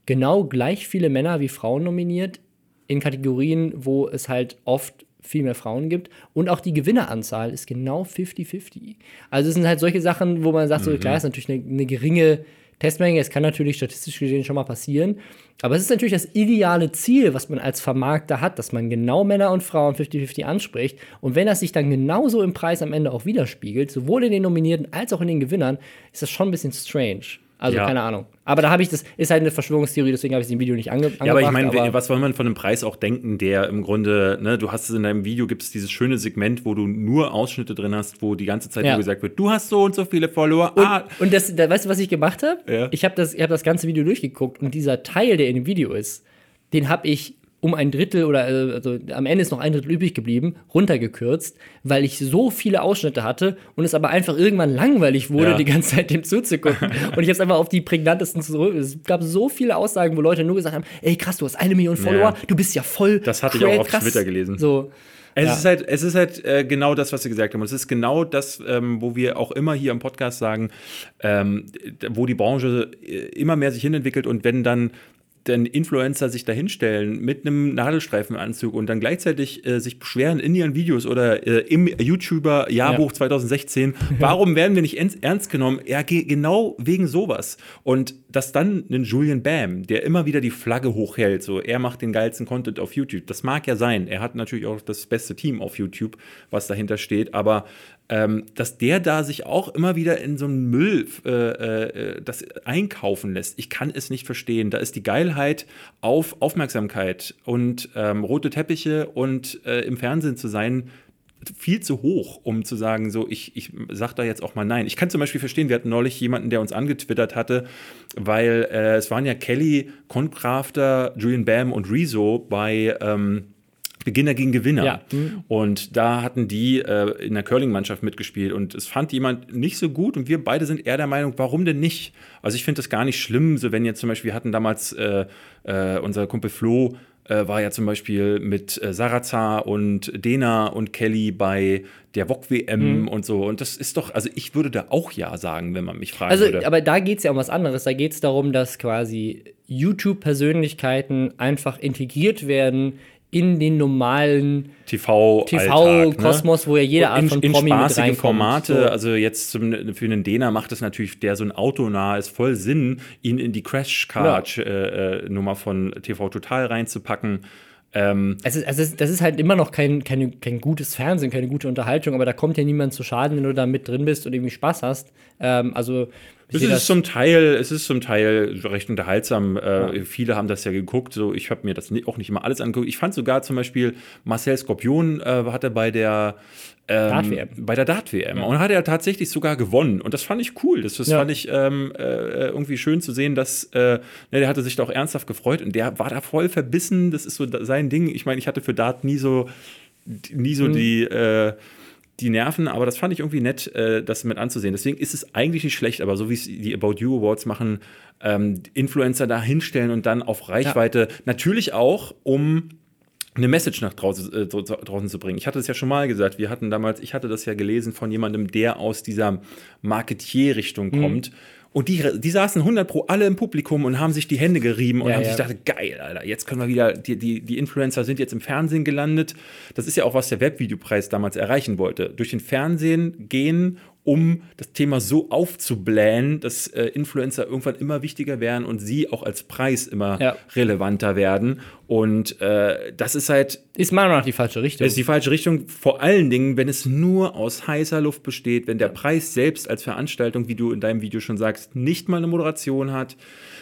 genau gleich viele Männer wie Frauen nominiert in Kategorien, wo es halt oft viel mehr Frauen gibt. Und auch die Gewinneranzahl ist genau 50-50. Also es sind halt solche Sachen, wo man sagt, mhm. so klar, ist natürlich eine, eine geringe Testmenge. Es kann natürlich statistisch gesehen schon mal passieren. Aber es ist natürlich das ideale Ziel, was man als Vermarkter hat, dass man genau Männer und Frauen 50-50 anspricht. Und wenn das sich dann genauso im Preis am Ende auch widerspiegelt, sowohl in den Nominierten als auch in den Gewinnern, ist das schon ein bisschen strange. Also Ja. keine Ahnung. Aber da habe ich das, ist halt eine Verschwörungstheorie, deswegen habe ich es im Video nicht ange angebracht. Ja, aber ich meine, was soll man von einem Preis auch denken, der im Grunde, ne, du hast es in deinem Video, gibt es dieses schöne Segment, wo du nur Ausschnitte drin hast, wo die ganze Zeit Ja. nur gesagt wird, du hast so und so viele Follower. Und, ah, und das, da, weißt du, was ich gemacht habe? Ja. Ich habe das, ich hab das ganze Video durchgeguckt und dieser Teil, der in dem Video ist, den habe ich um ein Drittel oder äh, also am Ende ist noch ein Drittel übrig geblieben, runtergekürzt, weil ich so viele Ausschnitte hatte und es aber einfach irgendwann langweilig wurde, Ja. die ganze Zeit dem zuzugucken. (laughs) und ich habe es einfach auf die prägnantesten zurück. Es gab so viele Aussagen, wo Leute nur gesagt haben: Ey, krass, du hast eine Million Follower, du bist ja voll. Das hatte ich auch auf krass. Twitter gelesen. So. Es Ja. ist halt, es ist halt äh, genau das, was wir gesagt haben. Und es ist genau das, ähm, wo wir auch immer hier im Podcast sagen, ähm, wo die Branche äh, immer mehr sich hinentwickelt und wenn dann denn Influencer sich dahinstellen mit einem Nadelstreifenanzug und dann gleichzeitig äh, sich beschweren in ihren Videos oder äh, im YouTuber Jahrbuch 2016, (laughs) warum werden wir nicht ernst, ernst genommen? Ja, ge genau wegen sowas. Und dass dann ein Julian Bam, der immer wieder die Flagge hochhält, so er macht den geilsten Content auf YouTube, das mag ja sein. Er hat natürlich auch das beste Team auf YouTube, was dahinter steht, aber ähm, dass der da sich auch immer wieder in so einen Müll äh, äh, das einkaufen lässt. Ich kann es nicht verstehen. Da ist die Geilheit auf Aufmerksamkeit und ähm, rote Teppiche und äh, im Fernsehen zu sein viel zu hoch, um zu sagen, so, ich, ich sag da jetzt auch mal nein. Ich kann zum Beispiel verstehen, wir hatten neulich jemanden, der uns angetwittert hatte, weil äh, es waren ja Kelly, Concrafter, Julian Bam und Rezo bei ähm, Beginner gegen Gewinner. Ja. Und da hatten die äh, in der Curling-Mannschaft mitgespielt und es fand jemand nicht so gut und wir beide sind eher der Meinung, warum denn nicht? Also ich finde das gar nicht schlimm, so wenn jetzt zum Beispiel, wir hatten damals äh, äh, unser Kumpel Flo, äh, war ja zum Beispiel mit äh, Sarazar und Dena und Kelly bei der VOG-WM und so. Und das ist doch, also ich würde da auch Ja sagen, wenn man mich fragen Also, würde. aber da geht es ja um was anderes. Da geht es darum, dass quasi YouTube-Persönlichkeiten einfach integriert werden in den normalen TV-Kosmos, wo ja jede Art in, von in Promi mit reinkommt. Formate, So. also jetzt zum, für einen Dena macht es natürlich, der so ein autonah ist, voll Sinn, ihn in die Crash-Card-Nummer von TV Total reinzupacken. Ähm, Es ist, also es, das ist halt immer noch kein, kein, kein gutes Fernsehen, keine gute Unterhaltung, aber da kommt ja niemand zu Schaden, wenn du da mit drin bist und irgendwie Spaß hast. Ähm, also, ich es ist zum Teil, es ist zum Teil recht unterhaltsam. Äh, Viele haben das ja geguckt. So, ich habe mir das auch nicht immer alles angeguckt. Ich fand sogar zum Beispiel Marcel Skorpion äh, hatte bei der ähm, bei der Dart-WM und hat er tatsächlich sogar gewonnen. Und das fand ich cool. Das, das Ja. fand ich ähm, äh, irgendwie schön zu sehen, dass äh, ne, der hatte sich da auch ernsthaft gefreut und der war da voll verbissen. Das ist so sein Ding. Ich meine, ich hatte für Dart nie so nie Mhm. so die äh, die Nerven, aber das fand ich irgendwie nett, äh, das mit anzusehen. Deswegen ist es eigentlich nicht schlecht, aber so wie es die About You Awards machen, ähm, Influencer da hinstellen und dann auf Reichweite, natürlich auch, um eine Message nach draußen, äh, dra- draußen zu bringen. Ich hatte es ja schon mal gesagt, wir hatten damals, ich hatte das ja gelesen von jemandem, der aus dieser Marketier-Richtung Mhm. Und die, die saßen 100 pro alle im Publikum und haben sich die Hände gerieben und Ja, haben ja. sich gedacht, geil, Alter, jetzt können wir wieder, die, die, die Influencer sind jetzt im Fernsehen gelandet. Das ist ja auch, was der Webvideopreis damals erreichen wollte. Durch den Fernsehen gehen, um das Thema so aufzublähen, dass äh, Influencer irgendwann immer wichtiger werden und sie auch als Preis immer Ja. relevanter werden. Und äh, das ist halt ist meiner Meinung nach die falsche Richtung. das ist die falsche Richtung, vor allen Dingen, wenn es nur aus heißer Luft besteht, wenn der Preis selbst als Veranstaltung, wie du in deinem Video schon sagst, nicht mal eine Moderation hat.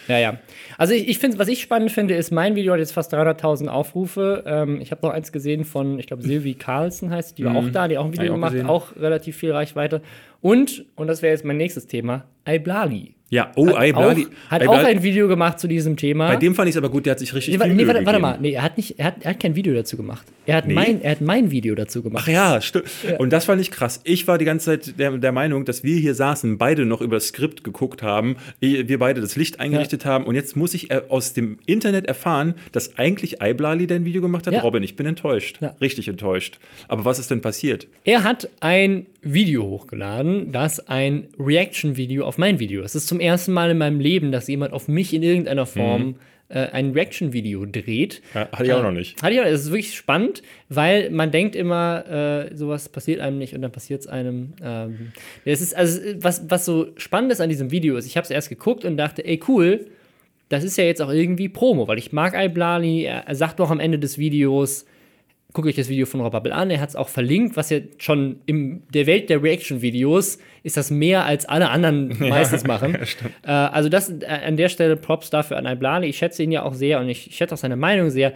Ja, ja. Also ich, ich finde, was ich spannend finde, ist, mein Video hat jetzt fast 300.000 Aufrufe. Ähm, ich habe noch eins gesehen von, ich glaube, Sylvie Carlson heißt, sie, die war auch da, die auch ein Video auch gemacht, gesehen. auch relativ viel Reichweite. Und, und das wäre jetzt mein nächstes Thema, Iblali. Ja, oh, Hat, Iblali. auch, hat Iblali- auch ein Video gemacht zu diesem Thema. Bei dem fand ich es aber gut, der hat sich richtig nee, warte, viel nee, warte, warte mal, nee, er hat, nicht, er, hat, er hat kein Video dazu gemacht. Er hat, Nee? mein, er hat mein Video dazu gemacht. Ach ja, stimmt. Und das fand ich krass. Ich war die ganze Zeit der, der Meinung, dass wir hier saßen, beide noch über das Skript geguckt haben, eh, wir beide das Licht eingerichtet haben und jetzt muss ich äh, aus dem Internet erfahren, dass eigentlich Iblali dein Video gemacht hat. Ja. Robin, ich bin enttäuscht. Ja. Richtig enttäuscht. Aber was ist denn passiert? Er hat ein Video hochgeladen, das ein Reaction-Video auf mein Video ist. Es ist zum ersten Mal in meinem Leben, dass jemand auf mich in irgendeiner Form äh, ein Reaction-Video dreht. Mhm. Ja, hatte ich auch noch nicht. Hatte ich auch, es ist wirklich spannend, weil man denkt immer, äh, sowas passiert einem nicht und dann passiert es einem. Ähm, es ist, also, was, was so spannend ist an diesem Video ist, ich habe es erst geguckt und dachte, ey, cool, das ist ja jetzt auch irgendwie Promo, weil ich mag Iblali, er, er sagt doch am Ende des Videos, guckt euch das Video von Rob Bubble an. Er hat es auch verlinkt, was ja schon in der Welt der Reaction-Videos ist das mehr als alle anderen (laughs) meistens (laughs) machen. äh, also das äh, an der Stelle Props dafür an Iblali. Ich schätze ihn ja auch sehr und ich, ich schätze auch seine Meinung sehr.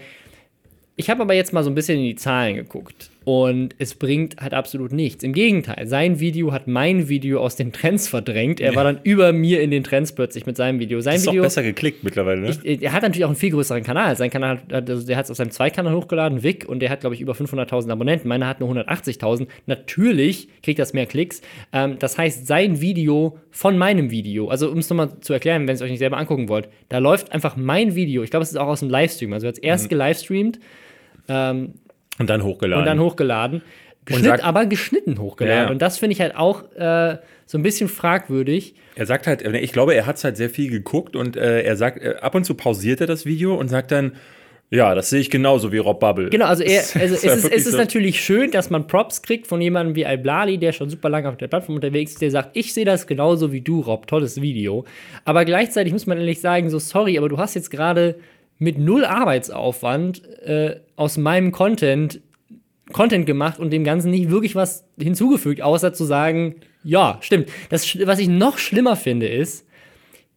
Ich habe aber jetzt mal so ein bisschen in die Zahlen geguckt und es bringt halt absolut nichts. Im Gegenteil, sein Video hat mein Video aus den Trends verdrängt. Er ja. war dann über mir in den Trends plötzlich mit seinem Video. Sein das ist Video, auch besser geklickt mittlerweile, ne? Ich, er hat natürlich auch einen viel größeren Kanal. Sein Kanal, also der hat es auf seinem Zweikanal hochgeladen, Vic, und der hat, glaube ich, über 500.000 Abonnenten. Meiner hat nur 180.000. Natürlich kriegt das mehr Klicks. Ähm, das heißt, sein Video von meinem Video, also um es nochmal zu erklären, wenn ihr es euch nicht selber angucken wollt, da läuft einfach mein Video. Ich glaube, es ist auch aus dem Livestream. Also er hat es erst mhm. gelivestreamt ähm, und dann hochgeladen. Und dann hochgeladen. Geschnitt, aber geschnitten hochgeladen. Ja. Und das finde ich halt auch äh, so ein bisschen fragwürdig. Er sagt halt, ich glaube, er hat es halt sehr viel geguckt und äh, er sagt, äh, ab und zu pausiert er das Video und sagt dann, ja, das sehe ich genauso wie Rob Bubble. Genau, also, er, (laughs) also es, ist, es ist so. natürlich schön, dass man Props kriegt von jemandem wie Al-Blali, der schon super lange auf der Plattform unterwegs ist, der sagt, ich sehe das genauso wie du, Rob, tolles Video. Aber gleichzeitig muss man ehrlich sagen, so sorry, aber du hast jetzt gerade mit null Arbeitsaufwand äh, aus meinem Content Content gemacht und dem Ganzen nicht wirklich was hinzugefügt, außer zu sagen, ja, stimmt. Das, was ich noch schlimmer finde, ist,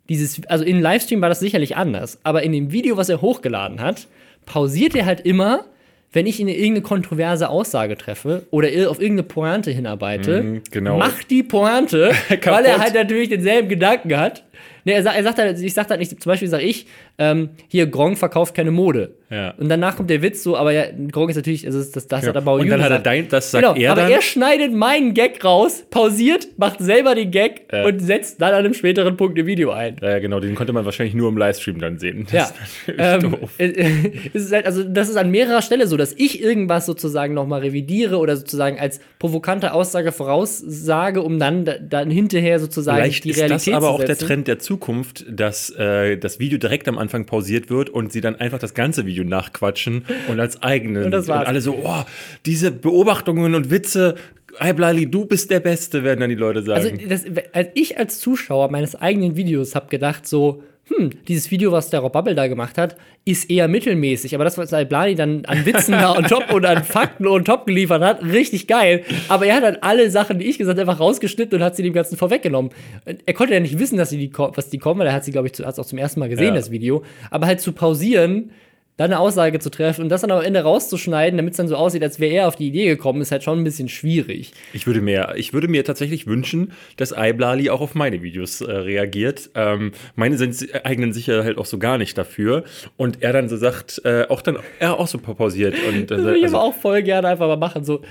dieses, also in Livestream war das sicherlich anders, aber in dem Video, was er hochgeladen hat, pausiert er halt immer, wenn ich in irgendeine kontroverse Aussage treffe oder auf irgendeine Pointe hinarbeite, mhm, genau. macht die Pointe, (laughs) weil er halt natürlich denselben Gedanken hat. Nee, er, sagt, er sagt halt, ich sag halt nicht, zum Beispiel sage ich, ähm, hier, Gronk verkauft keine Mode. Ja. Und danach kommt der Witz so, aber ja, Gronk ist natürlich, also das, das ja. hat aber Und dann hat er dein, das sagt genau, er aber dann. er schneidet meinen Gag raus, pausiert, macht selber den Gag ja. und setzt dann an einem späteren Punkt im Video ein. Ja, genau, den konnte man wahrscheinlich nur im Livestream dann sehen. Das ja. ist ähm, doof. (laughs) ist halt, also das ist an mehrerer Stelle so, dass ich irgendwas sozusagen nochmal revidiere oder sozusagen als provokante Aussage voraussage, um dann, dann hinterher sozusagen Vielleicht die Realität zu ist das aber auch der Trend der Zukunft, dass äh, das Video direkt am Anfang pausiert wird und sie dann einfach das ganze Video nachquatschen und als eigenen. Und, und alle so, oh, diese Beobachtungen und Witze, Hey Blali, du bist der Beste, werden dann die Leute sagen. Also, das, als ich als Zuschauer meines eigenen Videos habe gedacht, so, hm, dieses Video, was der Rob Bubble da gemacht hat, ist eher mittelmäßig. Aber das, was Blani dann an Witzen da und top und an Fakten und top geliefert hat, richtig geil. Aber er hat dann alle Sachen, die ich gesagt habe, einfach rausgeschnitten und hat sie dem Ganzen vorweggenommen. Er konnte ja nicht wissen, dass sie die, was die kommen, weil er hat sie, glaube ich, auch zum ersten Mal gesehen, ja. das Video. Aber halt zu pausieren, dann eine Aussage zu treffen und das dann am Ende rauszuschneiden, damit es dann so aussieht, als wäre er auf die Idee gekommen, ist halt schon ein bisschen schwierig. Ich würde mir, ich würde mir tatsächlich wünschen, dass Iblali auch auf meine Videos äh, reagiert. Ähm, meine sind, eignen sich ja halt auch so gar nicht dafür. Und er dann so sagt, äh, auch dann, er auch so pausiert. Und, äh, das würde ich also, aber auch voll gerne einfach mal machen. So,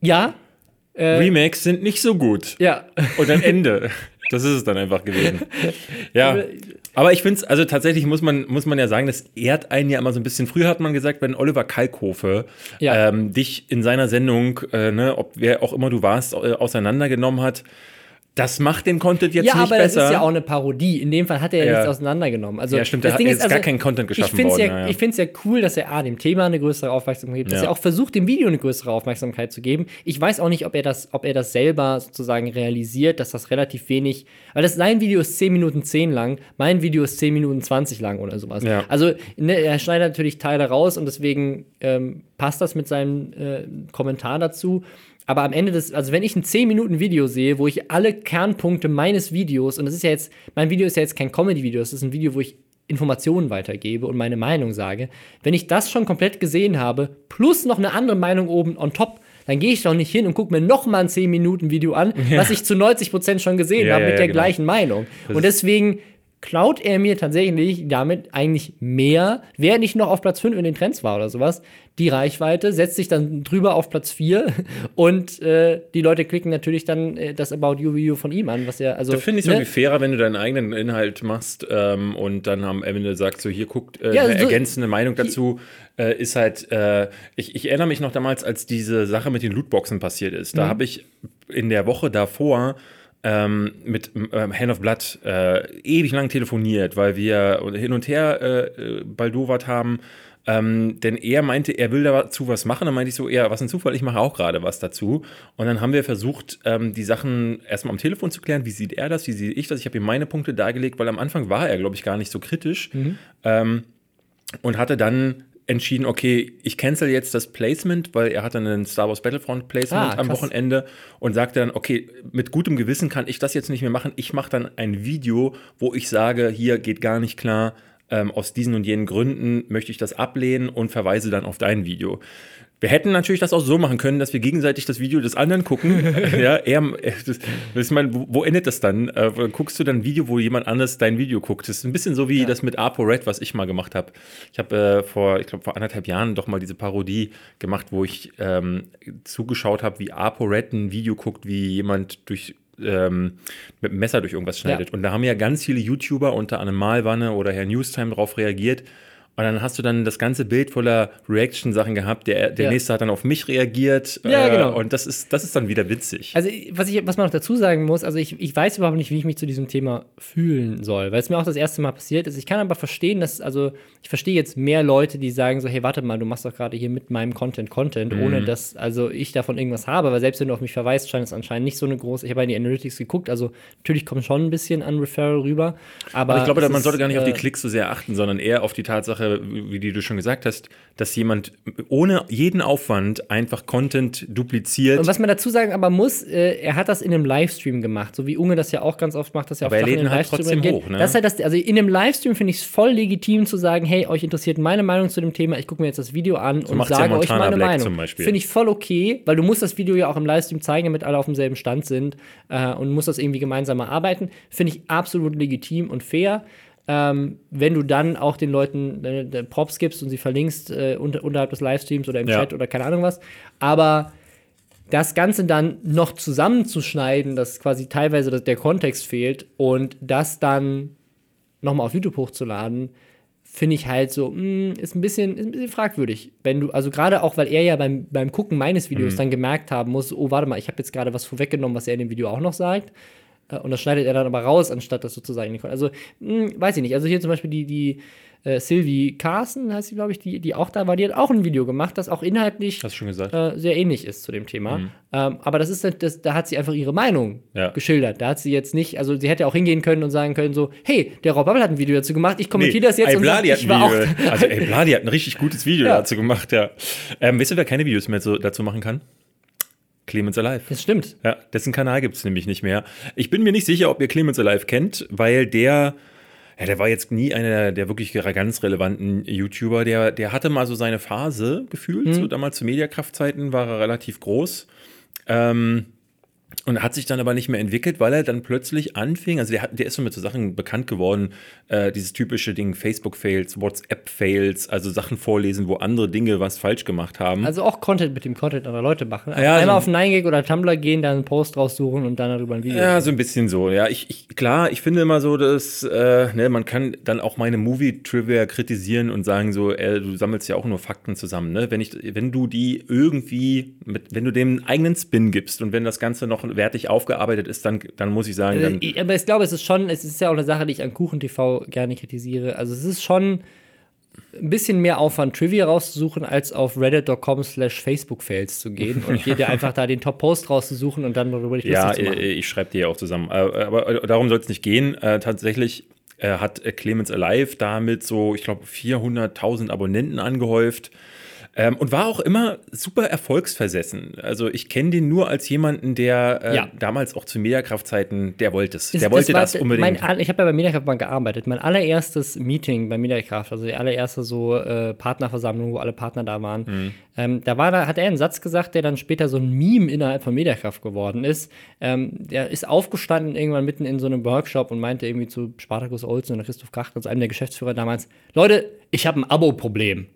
ja. Äh, Remakes sind nicht so gut. Ja. Und dann Ende. Das ist es dann einfach gewesen. (laughs) Ja. Aber ich finde es, also tatsächlich muss man, muss man ja sagen, das ehrt einen ja immer so ein bisschen. Früher hat man gesagt, wenn Oliver Kalkofe ja. ähm, dich in seiner Sendung, äh, ne, ob wer auch immer du warst, äh, auseinandergenommen hat, das macht den Content jetzt ja, nicht besser. Ja, aber das ist ja auch eine Parodie. In dem Fall hat er ja, ja. nichts auseinandergenommen. Also, ja, stimmt, das Ding ist, ist also, gar kein Content geschaffen ich worden. Ja, ja. Ich finde es ja cool, dass er A, dem Thema eine größere Aufmerksamkeit gibt, dass er auch versucht, dem Video eine größere Aufmerksamkeit zu geben. Ich weiß auch nicht, ob er das, ob er das selber sozusagen realisiert, dass das relativ wenig, weil das sein Video ist 10 Minuten 10 lang, mein Video ist 10 Minuten 20 lang oder sowas. Also, ne, er schneidet natürlich Teile raus und deswegen ähm, passt das mit seinem äh, Kommentar dazu. Aber am Ende des, also wenn ich ein 10-Minuten-Video sehe, wo ich alle Kernpunkte meines Videos, und das ist ja jetzt, mein Video ist ja jetzt kein Comedy-Video, es ist ein Video, wo ich Informationen weitergebe und meine Meinung sage. Wenn ich das schon komplett gesehen habe, plus noch eine andere Meinung oben on top, dann gehe ich doch nicht hin und gucke mir noch mal ein 10-Minuten-Video an, ja. was ich zu 90% schon gesehen ja, habe, mit ja, der genau. gleichen Meinung. Das und deswegen klaut er mir tatsächlich damit eigentlich mehr, wer nicht noch auf Platz 5 in den Trends war oder sowas, die Reichweite, setzt sich dann drüber auf Platz 4 (laughs) und äh, die Leute klicken natürlich dann äh, das About You Video von ihm an, was ja, also. Da finde ich es ne? irgendwie fairer, wenn du deinen eigenen Inhalt machst ähm, und dann am Ende sagst, so hier guckt, äh, ja, eine so, ergänzende Meinung dazu äh, ist halt, äh, ich, ich erinnere mich noch damals, als diese Sache mit den Lootboxen passiert ist. Da mhm. habe ich in der Woche davor ähm, mit ähm, Hand of Blood äh, ewig lang telefoniert, weil wir hin und her äh, äh, baldowert haben. Ähm, denn er meinte, er will dazu was machen. Dann meinte ich so, ja, was ein Zufall, ich mache auch gerade was dazu. Und dann haben wir versucht, ähm, die Sachen erstmal am Telefon zu klären. Wie sieht er das? Wie sehe ich das? Ich habe ihm meine Punkte dargelegt, weil am Anfang war er, glaube ich, gar nicht so kritisch. Mhm. Ähm, und hatte dann entschieden, okay, ich cancel jetzt das Placement, weil er hatte einen Star Wars Battlefront Placement Ah, am. Wochenende und sagte dann, okay, mit gutem Gewissen kann ich das jetzt nicht mehr machen. Ich mache dann ein Video, wo ich sage, hier geht gar nicht klar, ähm, aus diesen und jenen Gründen möchte ich das ablehnen und verweise dann auf dein Video. Wir hätten natürlich das auch so machen können, dass wir gegenseitig das Video des anderen gucken. (laughs) ja, er, äh, das, das, ich meine, wo, wo endet das dann? Äh, guckst du dann ein Video, wo jemand anderes dein Video guckt? Das ist ein bisschen so wie das mit ApoRed, was ich mal gemacht habe. Ich habe äh, vor, ich glaube, vor anderthalb Jahren doch mal diese Parodie gemacht, wo ich ähm, zugeschaut habe, wie ApoRed ein Video guckt, wie jemand durch ähm, mit dem Messer durch irgendwas schneidet. Ja. Und da haben ja ganz viele YouTuber, unter anderem Malwanne oder Herr Newstime, darauf reagiert. Und dann hast du dann das ganze Bild voller Reaction-Sachen gehabt. Der, der Ja. nächste hat dann auf mich reagiert. Ja, genau. Und das ist, das ist dann wieder witzig. Also, was, ich, was man noch dazu sagen muss, also ich, ich weiß überhaupt nicht, wie ich mich zu diesem Thema fühlen soll, weil es mir auch das erste Mal passiert ist. Ich kann aber verstehen, dass, also ich verstehe jetzt mehr Leute, die sagen so, hey, warte mal, du machst doch gerade hier mit meinem Content Content, Mhm. ohne dass also ich davon irgendwas habe, weil selbst wenn du auf mich verweist, scheint es anscheinend nicht so eine große, ich habe in die Analytics geguckt, also natürlich kommt schon ein bisschen an Referral rüber, aber Aber ich glaube, man sollte gar nicht auf die äh, Klicks so sehr achten, sondern eher auf die Tatsache, wie die du schon gesagt hast, dass jemand ohne jeden Aufwand einfach Content dupliziert. Und was man dazu sagen aber muss, äh, er hat das in einem Livestream gemacht, so wie Unge das ja auch ganz oft macht, dass er Aber auf er lädt in halt trotzdem hoch, ne? Das ist halt das, also in einem Livestream finde ich es voll legitim zu sagen, hey, euch interessiert meine Meinung zu dem Thema, ich gucke mir jetzt das Video an und macht's ja sage euch meine Black Meinung. zum Beispiel. Finde ich voll okay, weil du musst das Video ja auch im Livestream zeigen, damit alle auf demselben Stand sind äh, und musst das irgendwie gemeinsam erarbeiten. Finde ich absolut legitim und fair. Ähm, wenn du dann auch den Leuten äh, Props gibst und sie verlinkst äh, unter, unterhalb des Livestreams oder im Ja. Chat oder keine Ahnung was. Aber das Ganze dann noch zusammenzuschneiden, dass quasi teilweise das- der Kontext fehlt und das dann nochmal auf YouTube hochzuladen, finde ich halt so, mh, ist, ein bisschen, ist ein bisschen fragwürdig. Wenn du, also gerade auch, weil er ja beim, beim Gucken meines Videos dann gemerkt haben muss, oh, warte mal, ich habe jetzt gerade was vorweggenommen, was er in dem Video auch noch sagt. Äh, Und das schneidet er dann aber raus, anstatt das sozusagen nicht. Also, mh, weiß ich nicht. Also hier zum Beispiel die, die äh, Sylvie Carson, heißt sie, glaube ich, die, die auch da war, die hat auch ein Video gemacht, das auch inhaltlich äh, sehr ähnlich ist zu dem Thema. Ähm, aber das ist das, da hat sie einfach ihre Meinung Ja. geschildert. Da hat sie jetzt nicht, also sie hätte auch hingehen können und sagen können so, hey, der Rob Bubble hat ein Video dazu gemacht, ich kommentiere das jetzt und sag, ich ein war auch. Also, ey, Bladi hat ein richtig gutes Video (laughs) Ja. dazu gemacht, ja. Ähm, weißt du, wer keine Videos mehr so, dazu machen kann? Clemens Alive. Das stimmt. Ja, dessen Kanal gibt es nämlich nicht mehr. Ich bin mir nicht sicher, ob ihr Clemens Alive kennt, weil der, ja, der war jetzt nie einer der wirklich ganz relevanten YouTuber. Der, der hatte mal so seine Phase gefühlt. So damals zu Mediakraftzeiten war er relativ groß. Ähm, und hat sich dann aber nicht mehr entwickelt, weil er dann plötzlich anfing, also der, hat, der ist so mit so Sachen bekannt geworden, äh, dieses typische Ding, Facebook-Fails, WhatsApp-Fails, also Sachen vorlesen, wo andere Dinge was falsch gemacht haben. Also auch Content mit dem Content anderer Leute machen. Ja, Einmal so- auf 9gag oder Tumblr gehen, dann einen Post raussuchen und dann darüber ein Video. Ja, so ein bisschen so. Ja, ich, ich klar, ich finde immer so, dass äh, ne, man kann dann auch meine Movie-Trivia kritisieren und sagen so, äh, du sammelst ja auch nur Fakten zusammen. Ne? Wenn ich, wenn du die irgendwie, mit, wenn du dem einen eigenen Spin gibst und wenn das Ganze noch wertig aufgearbeitet ist, dann, dann muss ich sagen, dann, Äh, ich- aber ich glaube, es ist schon, es ist ja auch eine Sache, die ich an Kuchen TV gerne kritisiere. Also es ist schon ein bisschen mehr Aufwand, Trivia rauszusuchen, als auf reddit.com slash Facebook-Fails zu gehen (laughs) und dir einfach da den Top-Post rauszusuchen und dann darüber dich Ja, zu machen. äh, ich schreibe dir ja auch zusammen. Äh, Aber darum soll es nicht gehen. Tatsächlich hat Clemens Alive damit so, ich glaube, 400.000 Abonnenten angehäuft. Ähm, und war auch immer super erfolgsversessen. Also ich kenne den nur als jemanden, der äh, Ja. damals auch zu Mediakraftzeiten, der wollte es. Das- Der wollte war das, unbedingt. Mein, ich habe ja bei Mediakraft mal gearbeitet. Mein allererstes Meeting bei Mediakraft, also die allererste so äh, Partnerversammlung, wo alle Partner da waren, Mhm. ähm, da war da, hat er einen Satz gesagt, der dann später so ein Meme innerhalb von Mediakraft geworden ist. Ähm, der ist aufgestanden irgendwann mitten in so einem Workshop und meinte irgendwie zu Spartacus Olsen und Christoph Kracht, also einem der Geschäftsführer damals, Leute, ich habe ein Abo-Problem.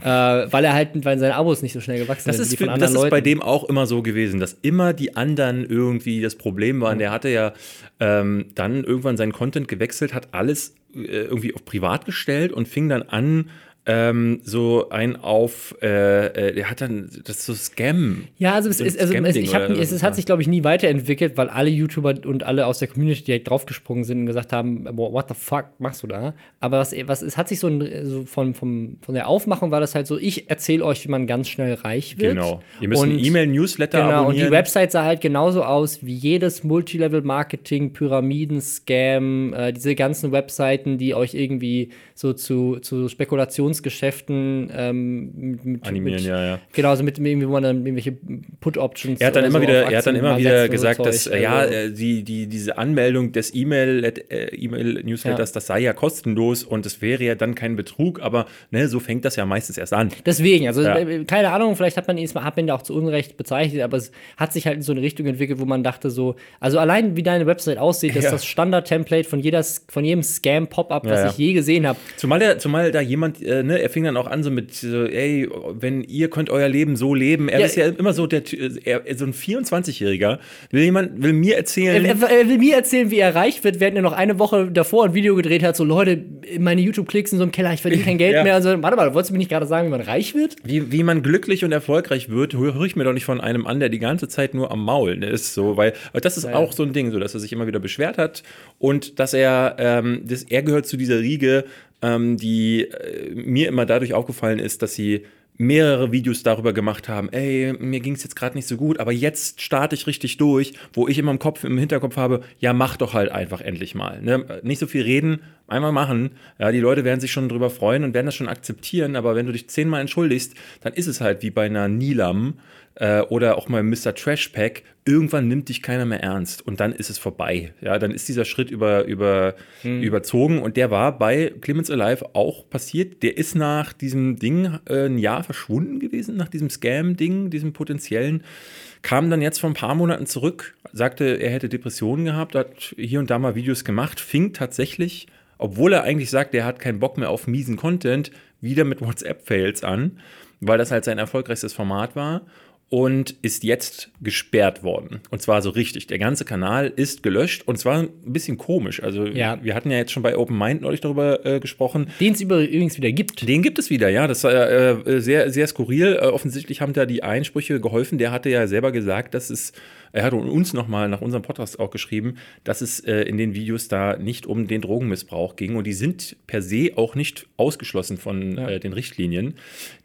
Äh, weil er halt, weil seine Abos nicht so schnell gewachsen Das sind ist, wie von anderen das ist bei Leuten. dem auch immer so gewesen, dass immer die anderen irgendwie das Problem waren. Der hatte ja ähm, dann irgendwann seinen Content gewechselt, hat alles äh, irgendwie auf privat gestellt und fing dann an, ähm, so ein auf, äh, äh, der hat dann, das so Scam. Ja, also es, ist, also es, ich hab, es, es hat sich, glaube ich, nie weiterentwickelt, weil alle YouTuber und alle aus der Community direkt draufgesprungen sind und gesagt haben, boah, what the fuck machst du da? Aber was, was es hat sich so, ein, so von, vom, von der Aufmachung war das halt so, ich erzähle euch, wie man ganz schnell reich wird. Genau. Ihr müsst einen Und- E-Mail-Newsletter Genau, und abonnieren. die Website sah halt genauso aus wie jedes Multilevel-Marketing, Pyramiden-Scam, äh, diese ganzen Webseiten, die euch irgendwie so zu, zu Animationsgeschäften ähm, mit, Animieren, mit, ja, ja. Genau, also mit irgendwie, wo man dann irgendwelche Put-Options Er hat dann immer so wieder, er hat dann immer wieder gesagt, dass äh, ja, Also- äh, die, die, diese Anmeldung des E-Mail, äh, E-Mail-Newsletters, Ja. das sei ja kostenlos und es wäre ja dann kein Betrug, aber ne, so fängt das ja meistens erst an. Deswegen, also äh, keine Ahnung, vielleicht hat man ihn hat man ihn auch zu Unrecht bezeichnet, aber es hat sich halt in so eine Richtung entwickelt, wo man dachte so, also allein wie deine Website aussieht, das ist das Standard-Template von jeder, von jedem Scam-Pop-up, was ich je gesehen habe. Zumal, der, zumal da jemand, äh, ne, er fing dann auch an so mit, so, ey, wenn ihr könnt euer Leben so leben. Er Ja. ist ja immer so der, er, so ein 24-Jähriger, will jemand, will mir Er, erzählen, er, er will mir erzählen, wie er reich wird, während er noch eine Woche davor ein Video gedreht hat, so Leute, meine YouTube-Klicks sind so im Keller, ich verdiene kein Geld (laughs) Ja. mehr. Also, warte mal, wolltest du mir nicht gerade sagen, wie man reich wird? wie, wie man glücklich und erfolgreich wird, höre hör ich mir doch nicht von einem an, der die ganze Zeit nur am Maulen ist. So, weil das ist ja. auch so ein Ding, so dass er sich immer wieder beschwert hat und dass er, ähm, das, er gehört zu dieser Riege, ähm, die äh, mir immer dadurch aufgefallen ist, dass sie mehrere Videos darüber gemacht haben, ey, mir ging es jetzt gerade nicht so gut, aber jetzt starte ich richtig durch, wo ich immer im Kopf, im Hinterkopf habe, ja, mach doch halt einfach endlich mal. Ne? Nicht so viel reden, einmal machen. Ja, die Leute werden sich schon drüber freuen und werden das schon akzeptieren, aber wenn du dich zehnmal entschuldigst, dann ist es halt wie bei einer Nilam äh, oder auch mal Mr. Trash Pack. Irgendwann nimmt dich keiner mehr ernst und dann ist es vorbei. Ja, dann ist dieser Schritt über, über, überzogen und der war bei Clemens Alive auch passiert. Der ist nach diesem Ding äh, ein Jahr verschwunden gewesen, nach diesem Scam-Ding, diesem potenziellen. Kam dann jetzt vor ein paar Monaten zurück, sagte, er hätte Depressionen gehabt, hat hier und da mal Videos gemacht, fing tatsächlich, obwohl er eigentlich sagt, er hat keinen Bock mehr auf miesen Content, wieder mit WhatsApp-Fails an, weil das halt sein erfolgreichstes Format war und ist jetzt gesperrt worden. Und zwar so richtig. Der ganze Kanal ist gelöscht und zwar ein bisschen komisch. Also Ja. wir hatten ja jetzt schon bei Open Mind neulich darüber äh, gesprochen. Den es übrigens wieder gibt. Den gibt es wieder, ja. Das war äh, sehr, sehr skurril. Äh, offensichtlich haben da die Einsprüche geholfen. Der hatte ja selber gesagt, dass es, er hat uns nochmal nach unserem Podcast auch geschrieben, dass es äh, in den Videos da nicht um den Drogenmissbrauch ging. Und die sind per se auch nicht ausgeschlossen von Ja. äh, den Richtlinien.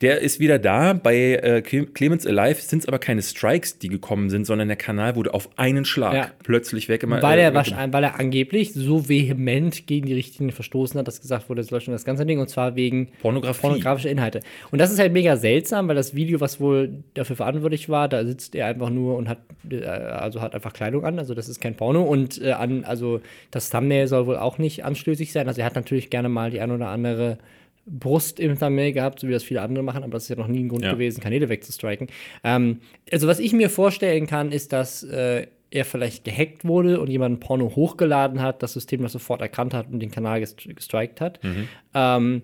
Der ist wieder da. Bei äh, Cle- Clemens Alive sind es aber keine Strikes, die gekommen sind, sondern der Kanal wurde auf einen Schlag Ja. plötzlich weg. Immer, Weil äh, er, weil er angeblich so vehement gegen die Richtlinie verstoßen hat, dass gesagt wurde, es löschen das ganze Ding und zwar wegen pornografischer Inhalte. Und das ist halt mega seltsam, weil das Video, was wohl dafür verantwortlich war, da sitzt er einfach nur und hat äh, also hat einfach Kleidung an, also das ist kein Porno und äh, an also das Thumbnail soll wohl auch nicht anstößig sein. Also er hat natürlich gerne mal die ein oder andere Brust im Thumbnail gehabt, so wie das viele andere machen, aber das ist ja noch nie ein Grund Ja. gewesen, Kanäle wegzustriken. Ähm, also was ich mir vorstellen kann, ist, dass äh, er vielleicht gehackt wurde und jemand Porno hochgeladen hat, das System das sofort erkannt hat und den Kanal gest gestrikt hat. Ähm,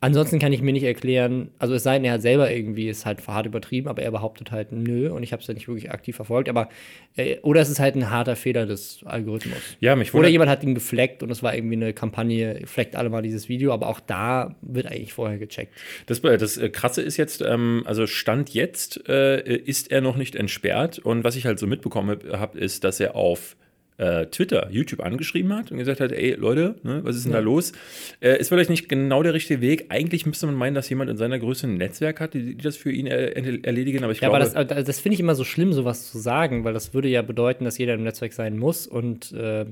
ansonsten kann ich mir nicht erklären, also es sei denn, er hat selber irgendwie ist halt hart übertrieben, aber er behauptet halt nö und ich habe es ja nicht wirklich aktiv verfolgt, aber äh, oder es ist halt ein harter Fehler des Algorithmus. Ja, mich Oder jemand hat ihn gefleckt und es war irgendwie eine Kampagne, fleckt alle mal dieses Video, aber auch da wird eigentlich vorher gecheckt. Das, das äh, Krasse ist jetzt, ähm, also Stand jetzt äh, ist er noch nicht entsperrt. Und was ich halt so mitbekommen habe, ist, dass er auf äh, Twitter, YouTube angeschrieben hat und gesagt hat, ey Leute, ne, was ist denn da los? Äh, ist vielleicht nicht genau der richtige Weg. Eigentlich müsste man meinen, dass jemand in seiner Größe ein Netzwerk hat, die, die das für ihn äh, ent- erledigen. Aber ich Ja, glaube, aber das, das finde ich immer so schlimm, sowas zu sagen, weil das würde ja bedeuten, dass jeder im Netzwerk sein muss und äh,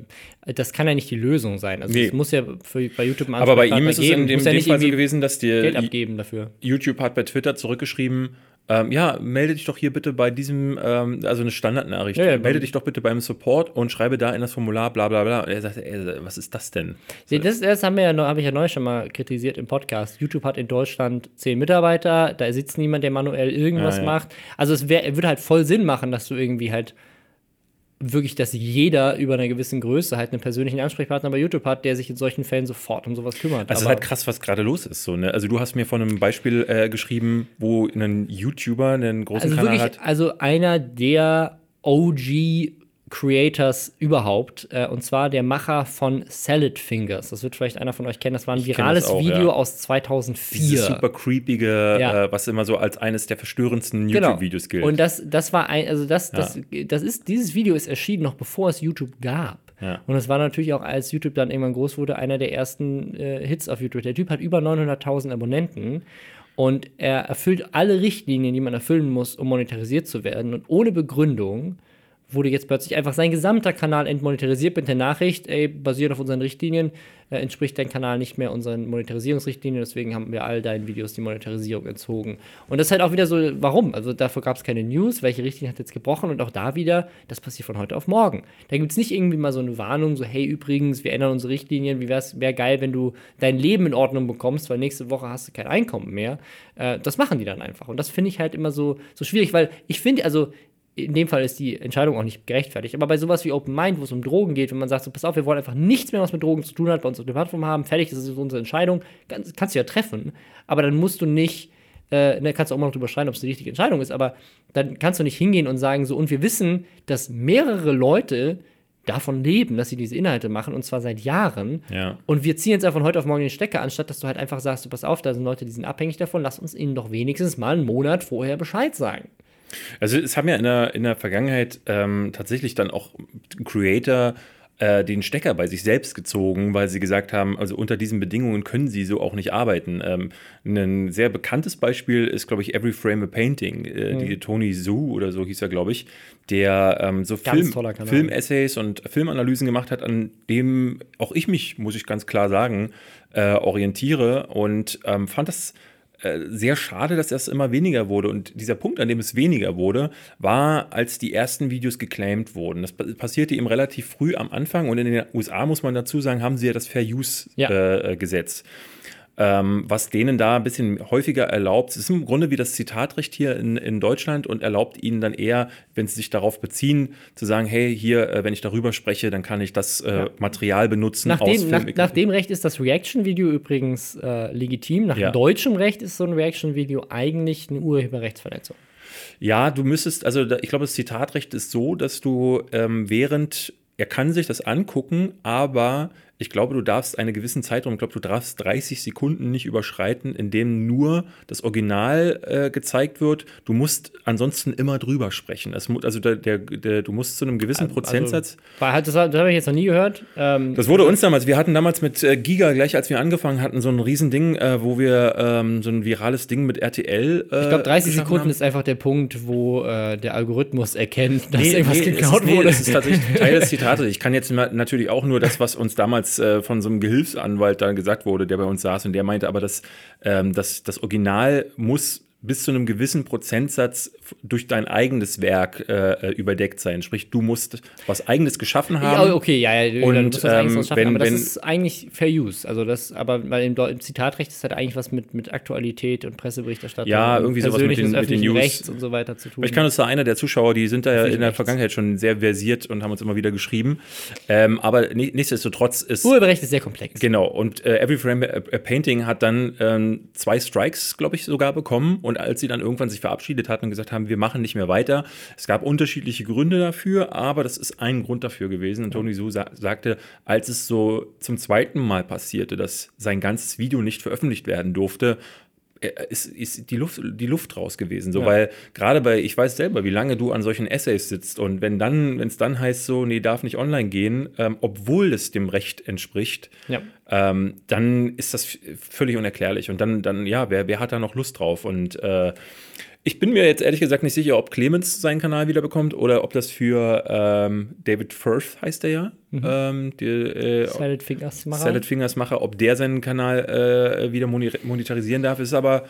das kann ja nicht die Lösung sein. Also Nee. es muss ja für, bei YouTube einen aber bei ihm ist es in dem, ja dem nicht Fall so gewesen, dass die Geld abgeben dafür. YouTube hat bei Twitter zurückgeschrieben, ähm, ja, melde dich doch hier bitte bei diesem, ähm, also eine Standardnachricht, Ja, ja, melde dich doch bitte beim Support und schreibe da in das Formular bla bla bla. Und er sagte, ey, was ist das denn? See, das, das haben wir ja, habe ich ja neu schon mal kritisiert im Podcast. YouTube hat in Deutschland zehn Mitarbeiter, da sitzt niemand, der manuell irgendwas ja. macht. Also es wär, würde halt voll Sinn machen, dass du irgendwie halt wirklich, dass jeder über einer gewissen Größe halt einen persönlichen Ansprechpartner bei YouTube hat, der sich in solchen Fällen sofort um sowas kümmert. Also es ist halt krass, was gerade los ist. So, ne? Also du hast mir von einem Beispiel äh, geschrieben, wo ein YouTuber einen großen Also Kanal wirklich, hat. also einer der OG Creators überhaupt, äh, und zwar der Macher von Salad Fingers. Das wird vielleicht einer von euch kennen. Das war ein virales auch, Video ja. aus 2004. Dieses super creepige, Ja. äh, was immer so als eines der verstörendsten Genau. YouTube-Videos gilt. Und das, das war ein, also das, das, das ist, dieses Video ist erschienen noch bevor es YouTube gab. Ja. Und es war natürlich auch, als YouTube dann irgendwann groß wurde, einer der ersten äh, Hits auf YouTube. Der Typ hat über 900.000 Abonnenten und er erfüllt alle Richtlinien, die man erfüllen muss, um monetarisiert zu werden. Und ohne Begründung wurde jetzt plötzlich einfach sein gesamter Kanal entmonetarisiert mit der Nachricht, ey, basiert auf unseren Richtlinien, äh, entspricht dein Kanal nicht mehr unseren Monetarisierungsrichtlinien, deswegen haben wir all deinen Videos die Monetarisierung entzogen. Und das ist halt auch wieder so, warum? Also dafür gab es keine News, welche Richtlinie hat jetzt gebrochen und auch da wieder, das passiert von heute auf morgen. Da gibt es nicht irgendwie mal so eine Warnung, so, hey, übrigens, wir ändern unsere Richtlinien, wie wäre wär geil, wenn du dein Leben in Ordnung bekommst, weil nächste Woche hast du kein Einkommen mehr. Äh, das machen die dann einfach. Und das finde ich halt immer so, so schwierig, weil ich finde, also in dem Fall ist die Entscheidung auch nicht gerechtfertigt. Aber bei sowas wie Open Mind, wo es um Drogen geht, wenn man sagt, so, pass auf, wir wollen einfach nichts mehr, was mit Drogen zu tun hat, bei uns auf der Plattform haben, fertig, das ist unsere Entscheidung, kannst, kannst du ja treffen. Aber dann musst du nicht, äh, ne, kannst du auch mal noch drüber schreien, ob es die richtige Entscheidung ist, aber dann kannst du nicht hingehen und sagen, so, und wir wissen, dass mehrere Leute davon leben, dass sie diese Inhalte machen und zwar seit Jahren. Ja. Und wir ziehen jetzt einfach von heute auf morgen den Stecker, anstatt dass du halt einfach sagst, du pass auf, da sind Leute, die sind abhängig davon, lass uns ihnen doch wenigstens mal einen Monat vorher Bescheid sagen. Also es haben ja in der, in der Vergangenheit ähm, tatsächlich dann auch Creator äh, den Stecker bei sich selbst gezogen, weil sie gesagt haben, also unter diesen Bedingungen können sie so auch nicht arbeiten. Ähm, ein sehr bekanntes Beispiel ist, glaube ich, Every Frame a Painting. Äh, mhm. Die Tony Zhu oder so hieß er, glaube ich, der ähm, so Film, Film-Essays und Filmanalysen gemacht hat, an dem auch ich mich, muss ich ganz klar sagen, äh, orientiere und ähm, fand das sehr schade, dass das immer weniger wurde. Und dieser Punkt, an dem es weniger wurde, war, als die ersten Videos geclaimed wurden. Das passierte eben relativ früh am Anfang und in den USA, muss man dazu sagen, haben sie ja das Fair Use-Gesetz. Ja. Äh, ähm, was denen da ein bisschen häufiger erlaubt. Es ist im Grunde wie das Zitatrecht hier in, in Deutschland und erlaubt ihnen dann eher, wenn sie sich darauf beziehen, zu sagen, hey, hier, äh, wenn ich darüber spreche, dann kann ich das äh, ja. Material benutzen. Nach dem, nach, nach dem, Recht ist das Reaction-Video übrigens äh, legitim. Nach ja. deutschem Recht ist so ein Reaction-Video eigentlich eine Urheberrechtsverletzung. Ja, du müsstest, also ich glaube, das Zitatrecht ist so, dass du ähm, während, er kann sich das angucken, aber ich glaube, du darfst einen gewissen Zeitraum, ich glaube, du darfst 30 Sekunden nicht überschreiten, in dem nur das Original äh, gezeigt wird. Du musst ansonsten immer drüber sprechen. Es, also der, der, der, du musst zu einem gewissen also, Prozentsatz. Also, das, das habe ich jetzt noch nie gehört. Ähm, das wurde uns damals, wir hatten damals mit äh, Giga, gleich als wir angefangen hatten, so ein Riesending, äh, wo wir ähm, so ein virales Ding mit RTL. Äh, ich glaube, 30 Sekunden haben. ist einfach der Punkt, wo äh, der Algorithmus erkennt, dass nee, irgendwas nee, geklaut ist, wurde. Nee, das ist tatsächlich Teil des (laughs) Zitates. Ich kann jetzt natürlich auch nur das, was uns damals damals äh, von so einem Gehilfsanwalt dann gesagt wurde, der bei uns saß und der meinte aber, dass ähm, das, das Original muss bis zu einem gewissen Prozentsatz durch dein eigenes Werk äh, überdeckt sein. Sprich, du musst was Eigenes geschaffen haben. Ja, okay, ja, ja. Und, du musst was ähm, schaffen, wenn, aber das wenn, ist eigentlich Fair Use. Also das, aber weil im, im, Zitatrecht ist halt eigentlich was mit, mit Aktualität und Presseberichterstattung. Ja, irgendwie sowas mit den, mit den News. Rechts und so weiter zu tun. Ich kann uns da einer der Zuschauer, die sind da ja in der Vergangenheit schon sehr versiert und haben uns immer wieder geschrieben. Ähm, aber nichtsdestotrotz ist. Urheberrecht ist sehr komplex. Genau. Und äh, Every Frame a Painting hat dann ähm, zwei Strikes, glaube ich, sogar bekommen und als sie dann irgendwann sich verabschiedet hatten und gesagt haben, wir machen nicht mehr weiter, es gab unterschiedliche Gründe dafür, aber das ist ein Grund dafür gewesen. Und Tony Su sa sagte, als es so zum zweiten Mal passierte, dass sein ganzes Video nicht veröffentlicht werden durfte, äh, ist, ist die, Luft, die Luft raus gewesen. So, ja. weil gerade bei, ich weiß selber, wie lange du an solchen Essays sitzt und wenn dann, wenn es dann heißt, so, nee, darf nicht online gehen, ähm, obwohl es dem Recht entspricht, ja. ähm, dann ist das völlig unerklärlich. Und dann, dann, ja, wer, wer hat da noch Lust drauf? Und äh, ich bin mir jetzt ehrlich gesagt nicht sicher, ob Clemens seinen Kanal wieder bekommt oder ob das für ähm, David Firth heißt der ja. Mhm. Ähm, die, äh, Salad Fingers Macher. Salad Fingers Macher, ob der seinen Kanal äh, wieder monetarisieren darf, ist aber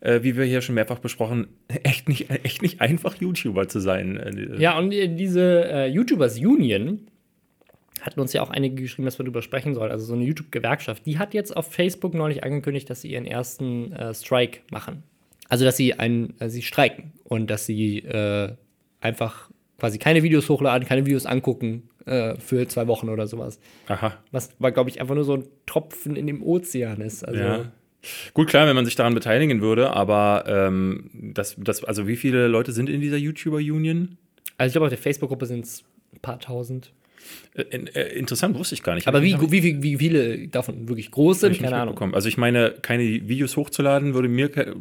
äh, wie wir hier schon mehrfach besprochen, (laughs) echt nicht, echt nicht einfach, YouTuber zu sein. Äh, ja, und äh, diese äh, YouTubers Union hatten uns ja auch einige geschrieben, dass wir darüber sprechen sollen. Also so eine YouTube-Gewerkschaft, die hat jetzt auf Facebook neulich angekündigt, dass sie ihren ersten äh, Strike machen. Also, dass sie einen, äh, sie streiken und dass sie äh, einfach quasi keine Videos hochladen, keine Videos angucken äh, für zwei Wochen oder sowas. Aha. Was, glaube ich, einfach nur so ein Tropfen in dem Ozean ist. Also, ja. Gut, klar, wenn man sich daran beteiligen würde, aber ähm, das, das, also wie viele Leute sind in dieser YouTuber-Union? Also ich glaube, auf der Facebook-Gruppe sind es ein paar tausend. Äh, äh, interessant, wusste ich gar nicht. Aber wie, wie, wie, wie viele davon wirklich groß sind, keine Ahnung. Bekommen. Also ich meine, keine Videos hochzuladen würde mir. (laughs)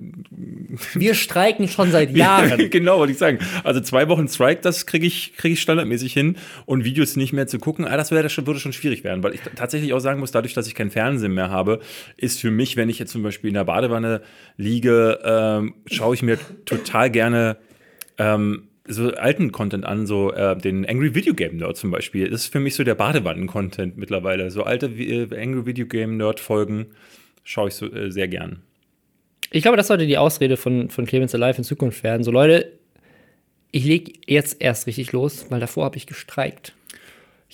Wir streiken schon seit Jahren. ja, (laughs) genau, wollte ich sagen. Also zwei Wochen Strike, das kriege ich, krieg ich standardmäßig hin. Und Videos nicht mehr zu gucken, ah, das, wär, das würde schon schwierig werden. Weil ich tatsächlich auch sagen muss, dadurch, dass ich kein Fernsehen mehr habe, ist für mich, wenn ich jetzt zum Beispiel in der Badewanne liege, ähm, schaue ich mir total gerne ähm, so alten Content an, so äh, den Angry Video Game Nerd zum Beispiel. Das ist für mich so der Badewannen-Content mittlerweile. So alte äh, Angry Video Game Nerd-Folgen schaue ich so äh, sehr gern. Ich glaube, das sollte die Ausrede von, von Clemens Alive in Zukunft werden. So, Leute, ich lege jetzt erst richtig los, weil davor habe ich gestreikt.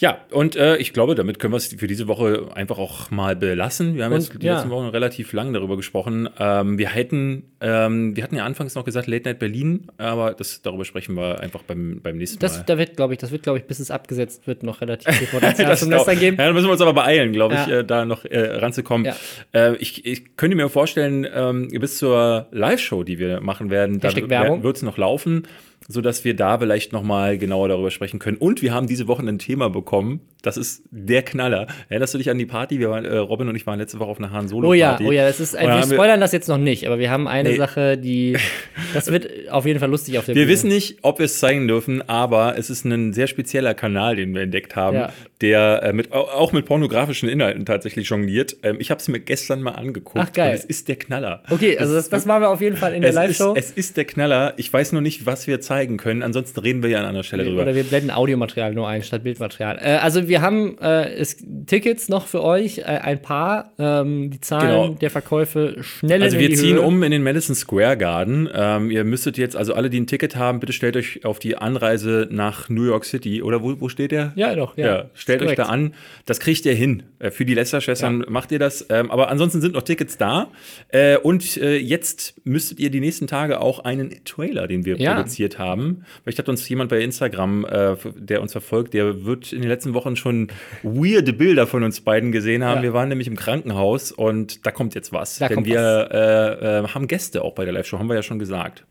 Ja, und äh, ich glaube, damit können wir es für diese Woche einfach auch mal belassen. Wir haben Und, jetzt die ja. letzten Wochen relativ lang darüber gesprochen. Ähm, wir hätten, ähm, wir hatten ja anfangs noch gesagt Late Night Berlin, aber das, darüber sprechen wir einfach beim, beim nächsten Das, Mal. da wird, glaube ich, das wird, glaube ich, bis es abgesetzt wird, noch relativ viel Potenzial (laughs) Das zum Lästern geben. Ja, da müssen wir uns aber beeilen, glaube ich, Ja. äh, da noch äh, ranzukommen. Ja. Äh, ich, ich könnte mir vorstellen, ähm, bis zur Live-Show, die wir machen werden, da wird es noch laufen, sodass wir da vielleicht noch mal genauer darüber sprechen können. Und wir haben diese Woche ein Thema bekommen, das ist der Knaller. Erinnerst du dich an die Party? Wir waren, äh, Robin und ich waren letzte Woche auf einer Han Solo Oh ja, Party. oh ja, das ist, da wir haben wir- spoilern das jetzt noch nicht, aber wir haben eine Nee. Sache, die, (laughs) das wird auf jeden Fall lustig auf der Wir Bühne. wissen nicht, ob wir es zeigen dürfen, aber es ist ein sehr spezieller Kanal, den wir entdeckt haben, Ja. der äh, mit, au- auch mit pornografischen Inhalten tatsächlich jongliert. Ähm, ich habe es mir gestern mal angeguckt. Ach, geil. Es ist der Knaller. Okay, also das, das machen wir auf jeden Fall in der Live-Show. es ist der Knaller. Ich weiß nur nicht, was wir zeigen können. Ansonsten reden wir ja an anderer Stelle drüber. Oder wir blenden Audiomaterial nur ein statt Bildmaterial. Äh, also wir haben äh, es, Tickets noch für euch, äh, ein paar. Ähm, die Zahlen Genau. der Verkäufe schnell Also wir ziehen Höhe. um in den Madison Square Garden. Ähm, ihr müsstet jetzt, also alle, die ein Ticket haben, bitte stellt euch auf die Anreise nach New York City. Oder wo, wo steht der? Ja, doch. Ja, Ja, stellt euch da an. Das kriegt ihr hin. Äh, Für die Lester-Schwestern macht ihr das. Ähm, aber ansonsten sind noch Tickets da. Äh, und äh, jetzt müsstet ihr die nächsten Tage auch einen Trailer, den wir Ja. produziert haben. Vielleicht hat uns jemand bei Instagram, äh, der uns verfolgt, der wird in den letzten Wochen schon weirde Bilder von uns beiden gesehen haben. Ja. Wir waren nämlich im Krankenhaus und da kommt jetzt was. Da Denn wir Äh, äh, haben Gäste auch bei der Live-Show, haben wir ja schon gesagt.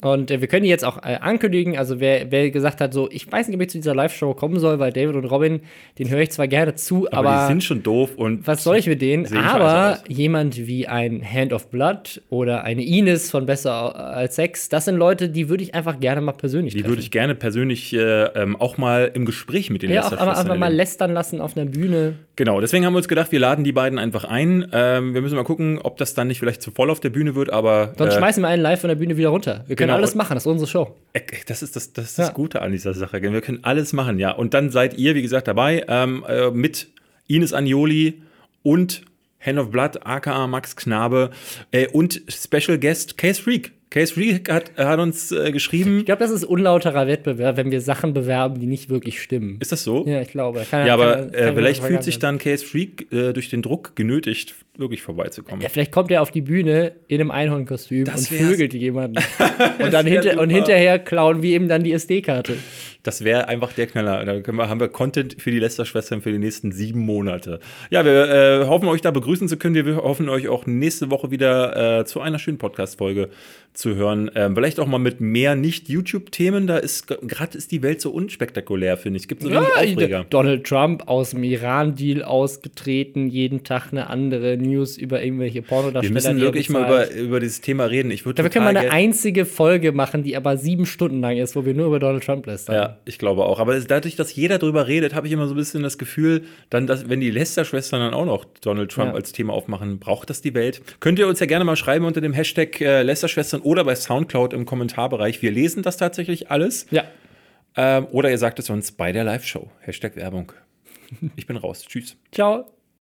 Und äh, wir können die jetzt auch äh, ankündigen. Also, wer, wer gesagt hat, so, ich weiß nicht, ob ich zu dieser Live-Show kommen soll, weil David und Robin, den höre ich zwar gerne zu, Aber, aber, die sind schon doof und was soll ich mit denen? Aber jemand wie ein Hand of Blood oder eine Ines von Besser als Sex, das sind Leute, die würde ich einfach gerne mal persönlich die würde ich gerne persönlich äh, ähm, auch mal im Gespräch mit den ja, auch aber einfach mal lästern lassen auf einer Bühne. Genau, deswegen haben wir uns gedacht, wir laden die beiden einfach ein. Ähm, wir müssen mal gucken, ob das dann nicht vielleicht zu voll auf der Bühne wird, aber Sonst äh, schmeißen wir einen live von der Bühne wieder runter. Wir können Genau. alles machen, das ist unsere Show. äh, das ist das, das, ist das Ja. Gute an dieser Sache. Wir können alles machen, ja. Und dann seid ihr, wie gesagt, dabei ähm, äh, mit Ines Agnoli und Hand of Blood, aka Max Knabe äh, und Special Guest Case Freak. Case Freak hat, hat uns äh, geschrieben. Ich glaube, das ist unlauterer Wettbewerb, wenn wir Sachen bewerben, die nicht wirklich stimmen. Ist das so? Ja, ich glaube. Kann, Ja, aber kann- äh, kann vielleicht mir fühlt sich dann Case Freak äh, durch den Druck genötigt, wirklich vorbeizukommen. Ja, vielleicht kommt er auf die Bühne in einem Einhornkostüm und vögelt jemanden. (laughs) und, dann hinter, und hinterher klauen wir ihm dann die SD-Karte. Das wäre einfach der Knaller. Da können wir, haben wir Content für die Lester-Schwestern für die nächsten sieben Monate. Ja, wir äh, hoffen, euch da begrüßen zu können. Wir hoffen, euch auch nächste Woche wieder äh, zu einer schönen Podcast-Folge zu hören. Ähm, vielleicht auch mal mit mehr Nicht-YouTube-Themen. Da ist gerade ist die Welt so unspektakulär, finde ich. Es gibt so wenig Aufreger. Donald Trump aus dem Iran-Deal ausgetreten, jeden Tag eine andere News über irgendwelche Pornodarsteller. Wir müssen wirklich mal über, über dieses Thema reden. Ich würde Ja, wir können mal eine einzige Folge machen, die aber sieben Stunden lang ist, wo wir nur über Donald Trump lästern. Ja, ich glaube auch. Aber dadurch, dass jeder drüber redet, habe ich immer so ein bisschen das Gefühl, dann, dass, wenn die Lester-Schwestern dann auch noch Donald Trump Ja. als Thema aufmachen, braucht das die Welt? Könnt ihr uns ja gerne mal schreiben unter dem Hashtag äh, Lester-Schwestern oder bei Soundcloud im Kommentarbereich. Wir lesen das tatsächlich alles. ja. Ähm, oder ihr sagt es uns bei der Live-Show. Hashtag Werbung. Ich bin raus. Tschüss. Ciao.